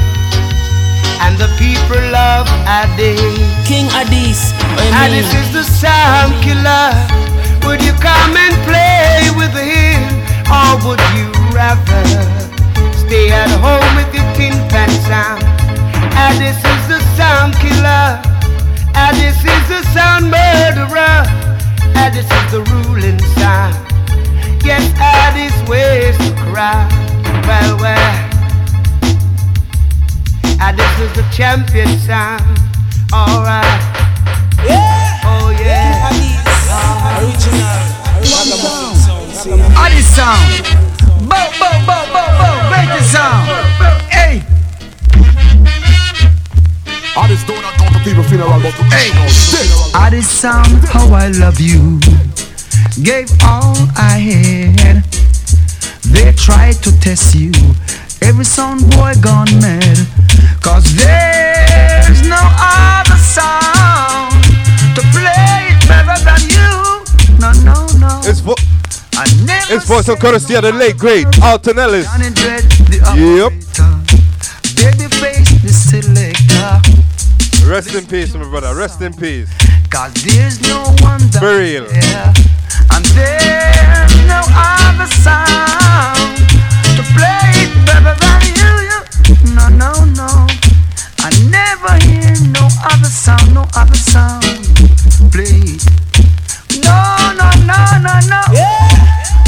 Speaker 11: and the people love Addies.
Speaker 3: King Addies,
Speaker 11: this is the sound killer. Would you come and play with him, or would you rather stay at home with your tin pan sound? this is the sound killer. And this is the sound murderer. And this is the ruling sound. Yes, Addies ways to cry. Well, well. Addies is the champion sound. Alright.
Speaker 20: Addies sound. Bo, bo, bo, bo, bo. Greatest sound. Hey.
Speaker 29: Addies don't not come to people funeral, but to hey,
Speaker 20: Addies sound, how I love you. Gave all I had. They tried to test you. Every sound boy gone mad. Cause there's no other sound
Speaker 5: it's voice and courtesy of the late great Alton Ellis.
Speaker 20: Johnny Dread, the
Speaker 5: Yep.
Speaker 20: face.
Speaker 5: Rest in peace, my brother. Rest in peace.
Speaker 20: Cause there's no one down
Speaker 5: Burial.
Speaker 20: there. And there's no other sound to play better than you. No, no, no. I never hear no other sound, no other sound. Play. No, no, no, no, no.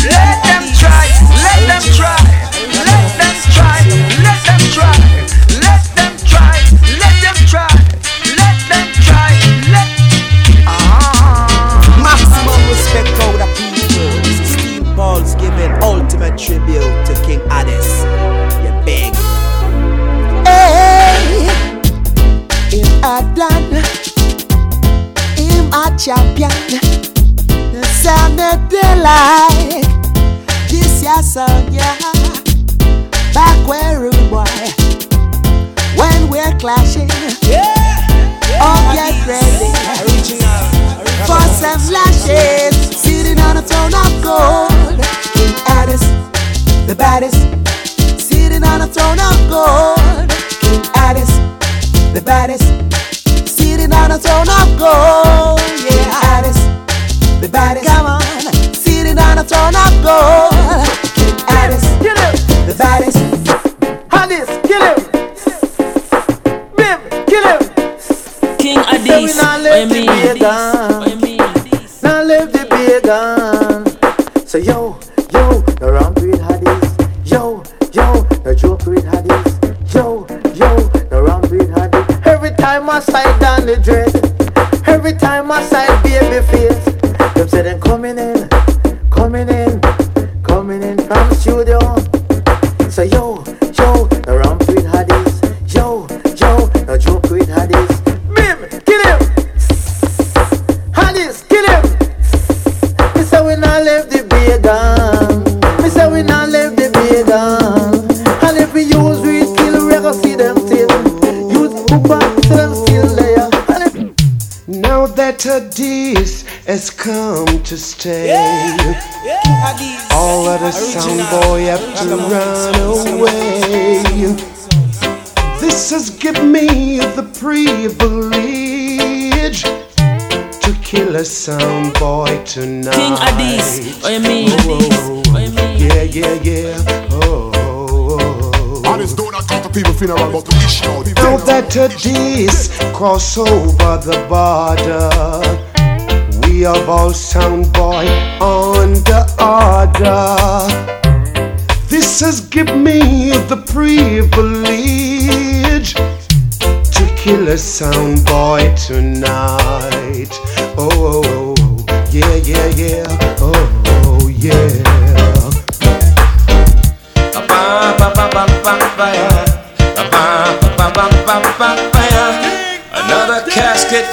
Speaker 20: Let them try, let them try,
Speaker 11: let
Speaker 20: them try, let them try, let them try, let them try, let them try, uh-huh.
Speaker 11: Maximum respect for the people. Steve Balls giving ultimate tribute to King Addies. You big. Hey, in Adlan, in my champion they like. This your sound, yeah. Back where rude boy. When we're clashing. Oh, get ready. For some lashes. Sitting on a throne of gold. King Addies, the baddest. Sitting on a throne of gold. King Addies, the baddest. Sitting on a throne of gold. Yeah, Addies, the baddest. Come on. Sitting on a throne of gold. King Addies, kill him. the baddest. Addies, kill him. Bim, kill him.
Speaker 26: King
Speaker 11: Say we
Speaker 26: Addis,
Speaker 11: not
Speaker 26: what
Speaker 11: let
Speaker 26: you
Speaker 11: the
Speaker 26: mean?
Speaker 11: pagan. Not let the pagan. So yo, yo,
Speaker 29: funeral, but you out.
Speaker 27: Now that a diss cross over the border, we have all sound boy on the order. This has given me the privilege to kill a sound boy tonight. Oh, oh, oh, oh. yeah, yeah, yeah. Oh, oh,
Speaker 39: oh yeah.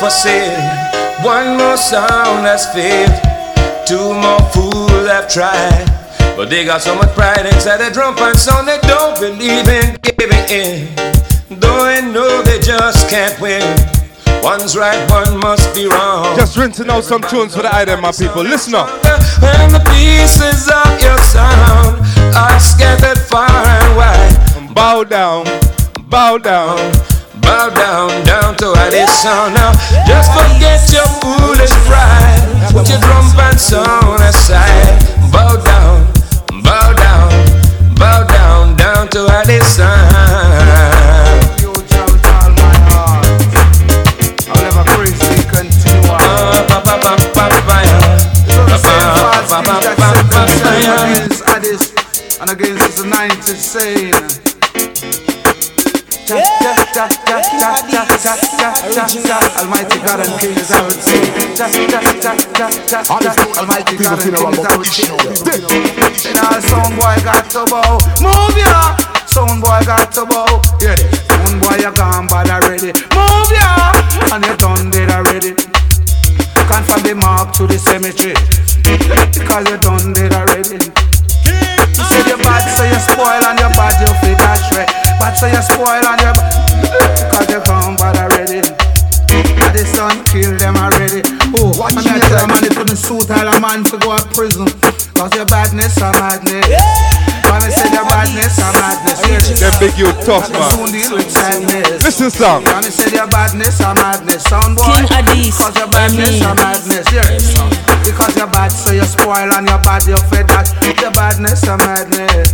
Speaker 39: For sale. One more sound that's failed. Two more fools have tried. But they got so much pride inside their drum and sound they don't believe in giving in. Though they know they just can't win. One's right, one must be wrong.
Speaker 5: Just rinsing out some tunes for the item, my people. Listen up.
Speaker 39: And the pieces of your sound are scattered far and wide.
Speaker 5: Bow down, bow down,
Speaker 39: bow down, down to sound now. Just forget your foolish pride. Put your drum band sound aside. Bow down, bow down, bow down, down to this sound.
Speaker 27: And again this is the 90s saying. Cha, Almighty God and King is our team. Almighty God and King sound boy got to bow. Move ya. Sound boy got to bow. Yeah, sound boy gone bad already. Move ya. And you done did already. Can't find the mark to the. Because you done did already. You said you're bad, so you spoil and you're bad, you feel that shred. Bad so you spoil and you're Because you gone bad already And the sun kill them already. Oh, what me I tell a man they couldn't suit all a man to go to prison. Cause your badness a madness. When me say your badness a madness
Speaker 5: Them big you tough, man.
Speaker 27: Soon deal with sadness.
Speaker 5: Listen, song.
Speaker 27: When me say your badness a madness. Sound boy
Speaker 26: King Addies,
Speaker 27: Cause your badness a madness Yes Because you're bad so you spoil and you're bad you're fed that. Your badness a madness.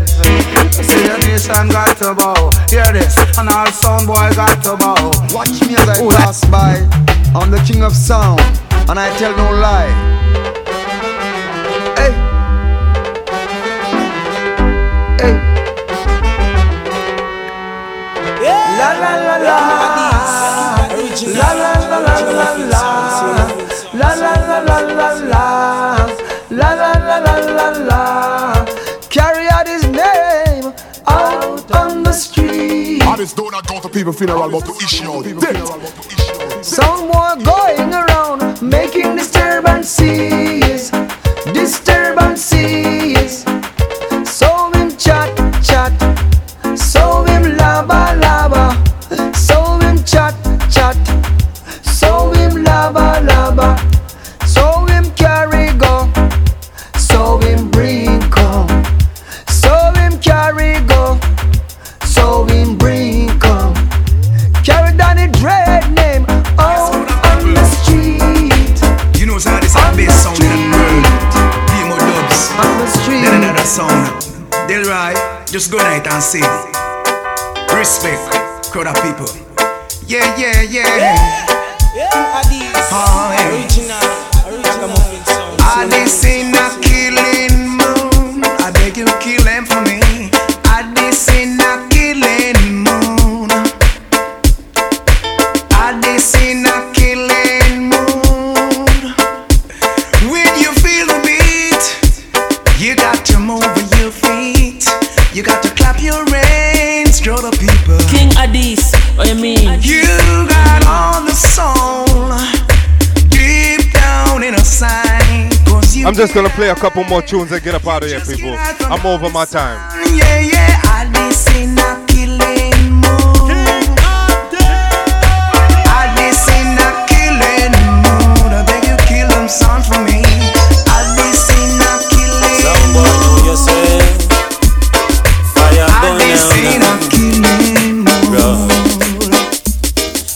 Speaker 27: Say your nation got to bow. Hear this. And all sound boy got to bow.
Speaker 40: Watch me as I pass by. I'm the king of sound, and I tell no lie.
Speaker 27: La la la la. La la la la la la. La la la la la la. La la la la la la. Carry out his name out on the street.
Speaker 29: Artists do not go to people funeral, but to issue.
Speaker 27: Someone going around making disturbances,
Speaker 41: disturbances. So him chat chat, so him
Speaker 20: la la. Sound. Delroy, just go night and sing. Respect, crowd of people. Yeah, yeah, yeah. Oh,
Speaker 5: I'm just gonna play a couple more tunes and get up out of here, people. I'm over my time.
Speaker 20: Yeah, yeah, Addies in a killing mood. Addies in a killing mood. I beg you, kill them son for me. Addies in a killing
Speaker 42: Someone know yourself. Fire burn
Speaker 20: Addies in a killing
Speaker 42: Bro.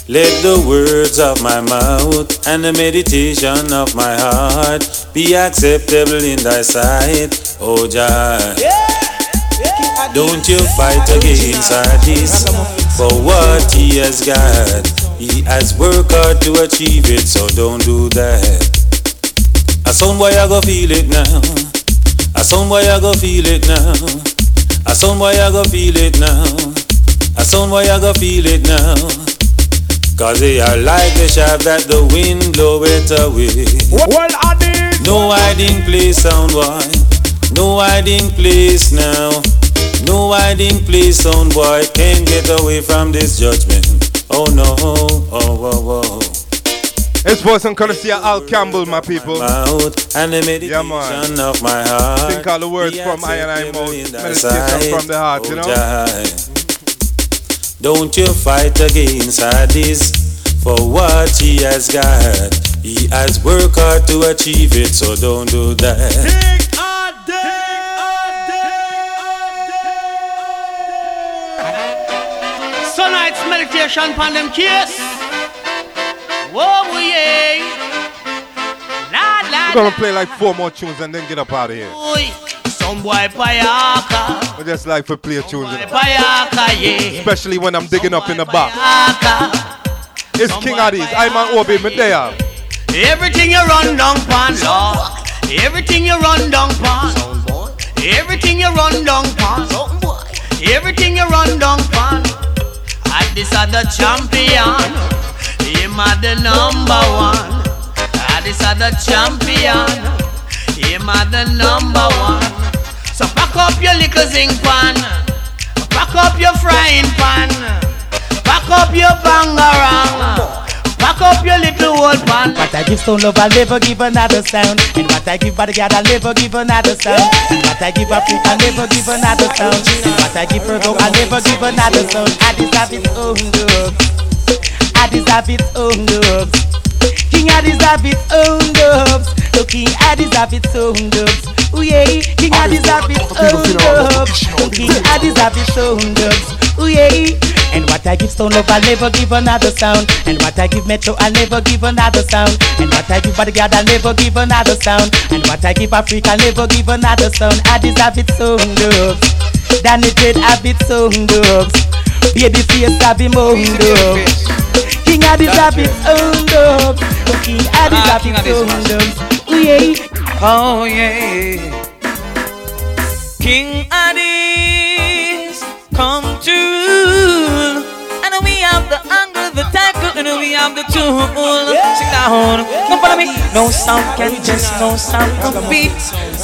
Speaker 42: Let the words of my mouth and the meditation of my heart be acceptable in thy sight, oh Jah. Don't you fight against this for what he has got. He has worked hard to achieve it, so don't do that. A son boy, I go feel it now. A son boy, I go feel it now. A son boy, I go feel it now. A son boy, I go feel it now. Cause they are like the shaft that the wind blow it away.
Speaker 43: Well, I did.
Speaker 42: No hiding place, sound boy. No hiding place now. No hiding place, sound boy. Can't get away from this judgment. Oh no, oh, oh, oh.
Speaker 5: It's voice and courtesy of Al Campbell, my people.
Speaker 42: Mouth and the meditation
Speaker 5: Yeah, man.
Speaker 42: of my heart.
Speaker 5: Think all the words
Speaker 42: be
Speaker 5: from I and I
Speaker 42: acceptable
Speaker 5: mouth.
Speaker 42: in thy
Speaker 5: Meditation from the heart, you
Speaker 42: oh
Speaker 5: know?
Speaker 42: Jah. Don't you fight against this for what he has got. He has worked hard to achieve it, so don't do that.
Speaker 44: So night's meditation upon them kiss. Whoa, yeah. La la.
Speaker 5: We're gonna play like four more tunes and then get up out of here.
Speaker 44: Boy, some boy payaka,
Speaker 5: I just like to play tunes, you know?
Speaker 44: payaka, yeah.
Speaker 5: especially when I'm digging up in the back.
Speaker 44: Payaka.
Speaker 5: It's King Addies. I'm an Obi Medea.
Speaker 44: Everything you run down pan, Lord. Everything you run down pan. Everything you run down pan. Everything you run down pan. And this are the champion. Him are the number one. And this are the champion. Him are the number one. Pack up your little zinc pan. Pack up your frying pan. Pack up your bangarang. Pack up your little old pan.
Speaker 11: What I give stone love, I'll never give another sound. And what I give body God, I'll never give another sound. And what I give Africa, I'll never give another sound. And what I give Virgo, I'll never give another sound. I deserve its own oh, love. I deserve its own oh, love. King I deserve its own loves. So King I deserve its own loves. Ooh yeah, King I deserve its own loves. So King I deserve its own loves. Ooh yeah. And what I give stone love, I'll never give another sound. And what I give metro, I'll never give another sound. And what I give bodyguard, I'll never give another sound. And what I give Africa, I'll never give another sound. I deserve its own loves. Danny Dread have its own loves. Baby face have him own loves. King I deserve its own loves. King I deserve its own loves. Ooh yeah.
Speaker 39: Oh yeah. King Addies, come true. And we have the angle, the tackle, and we have the tool. Sing down, come follow me. No sound can just no sound compete.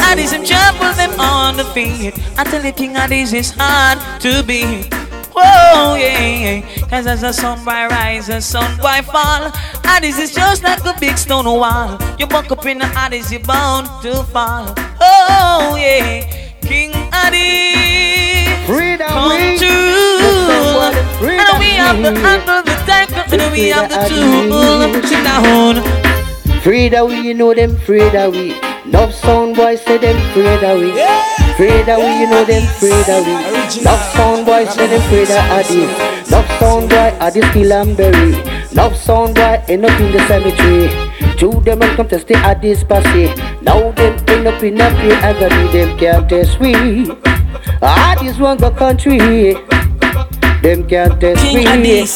Speaker 39: Addies and trample them on the feet. I tell you, King Addies is hard to beat. Whoa, yeah, Cause as the sun by rise, the sun by fall. Addies is just like a big stone wall. You buck up in the Addies, you're bound to fall. Oh, yeah. King Addies.
Speaker 41: Freedom
Speaker 39: come
Speaker 41: we-
Speaker 39: true. And we have the handle, the tackle, and we have the tool. Sit down. Afraid of we, you know them afraid of we. Love sound boys say them afraid of we. Afraid of we, you know them afraid of we. Love sound boys say them afraid of Addies. Love sound boy, Addies kill and bury. Love sound boy end up in the cemetery. Two them and come test the Addies passy. Now them end up in a pure agony. Them can't test we. Addies want the country. Them can't test we.
Speaker 3: You mean?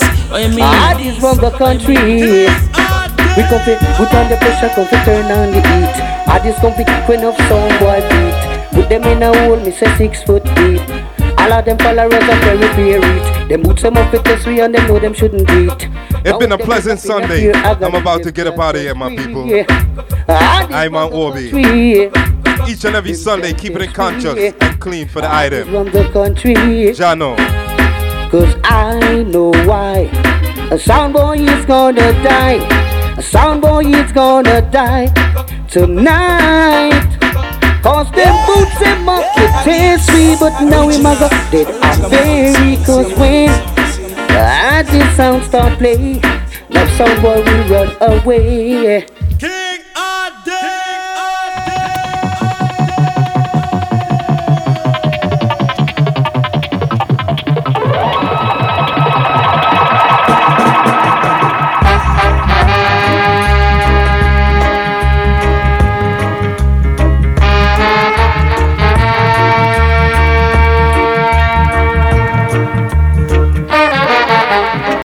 Speaker 39: Want the country. We come fi put on the pressure, come fi turn on the heat. I just come fi kick when up sound boy beat. Put them in a hole, me say six foot deep. All of them followers are very buried. Them boots them up with test we and them know them shouldn't beat.
Speaker 5: It's been a pleasant Sunday. I'm about to get up out of here, my people. Ah, I'm on Orbi. Each and every Sunday, keep it in conscious and clean for the ah, item.
Speaker 39: From the country.
Speaker 5: Jano.
Speaker 39: Cause I know why. A sound boy is gonna die. A sound boy is gonna die tonight. Cause them boots and up to taste me, but now we must go dead and bury. Cause when the this sound start play, now sound boy will run away.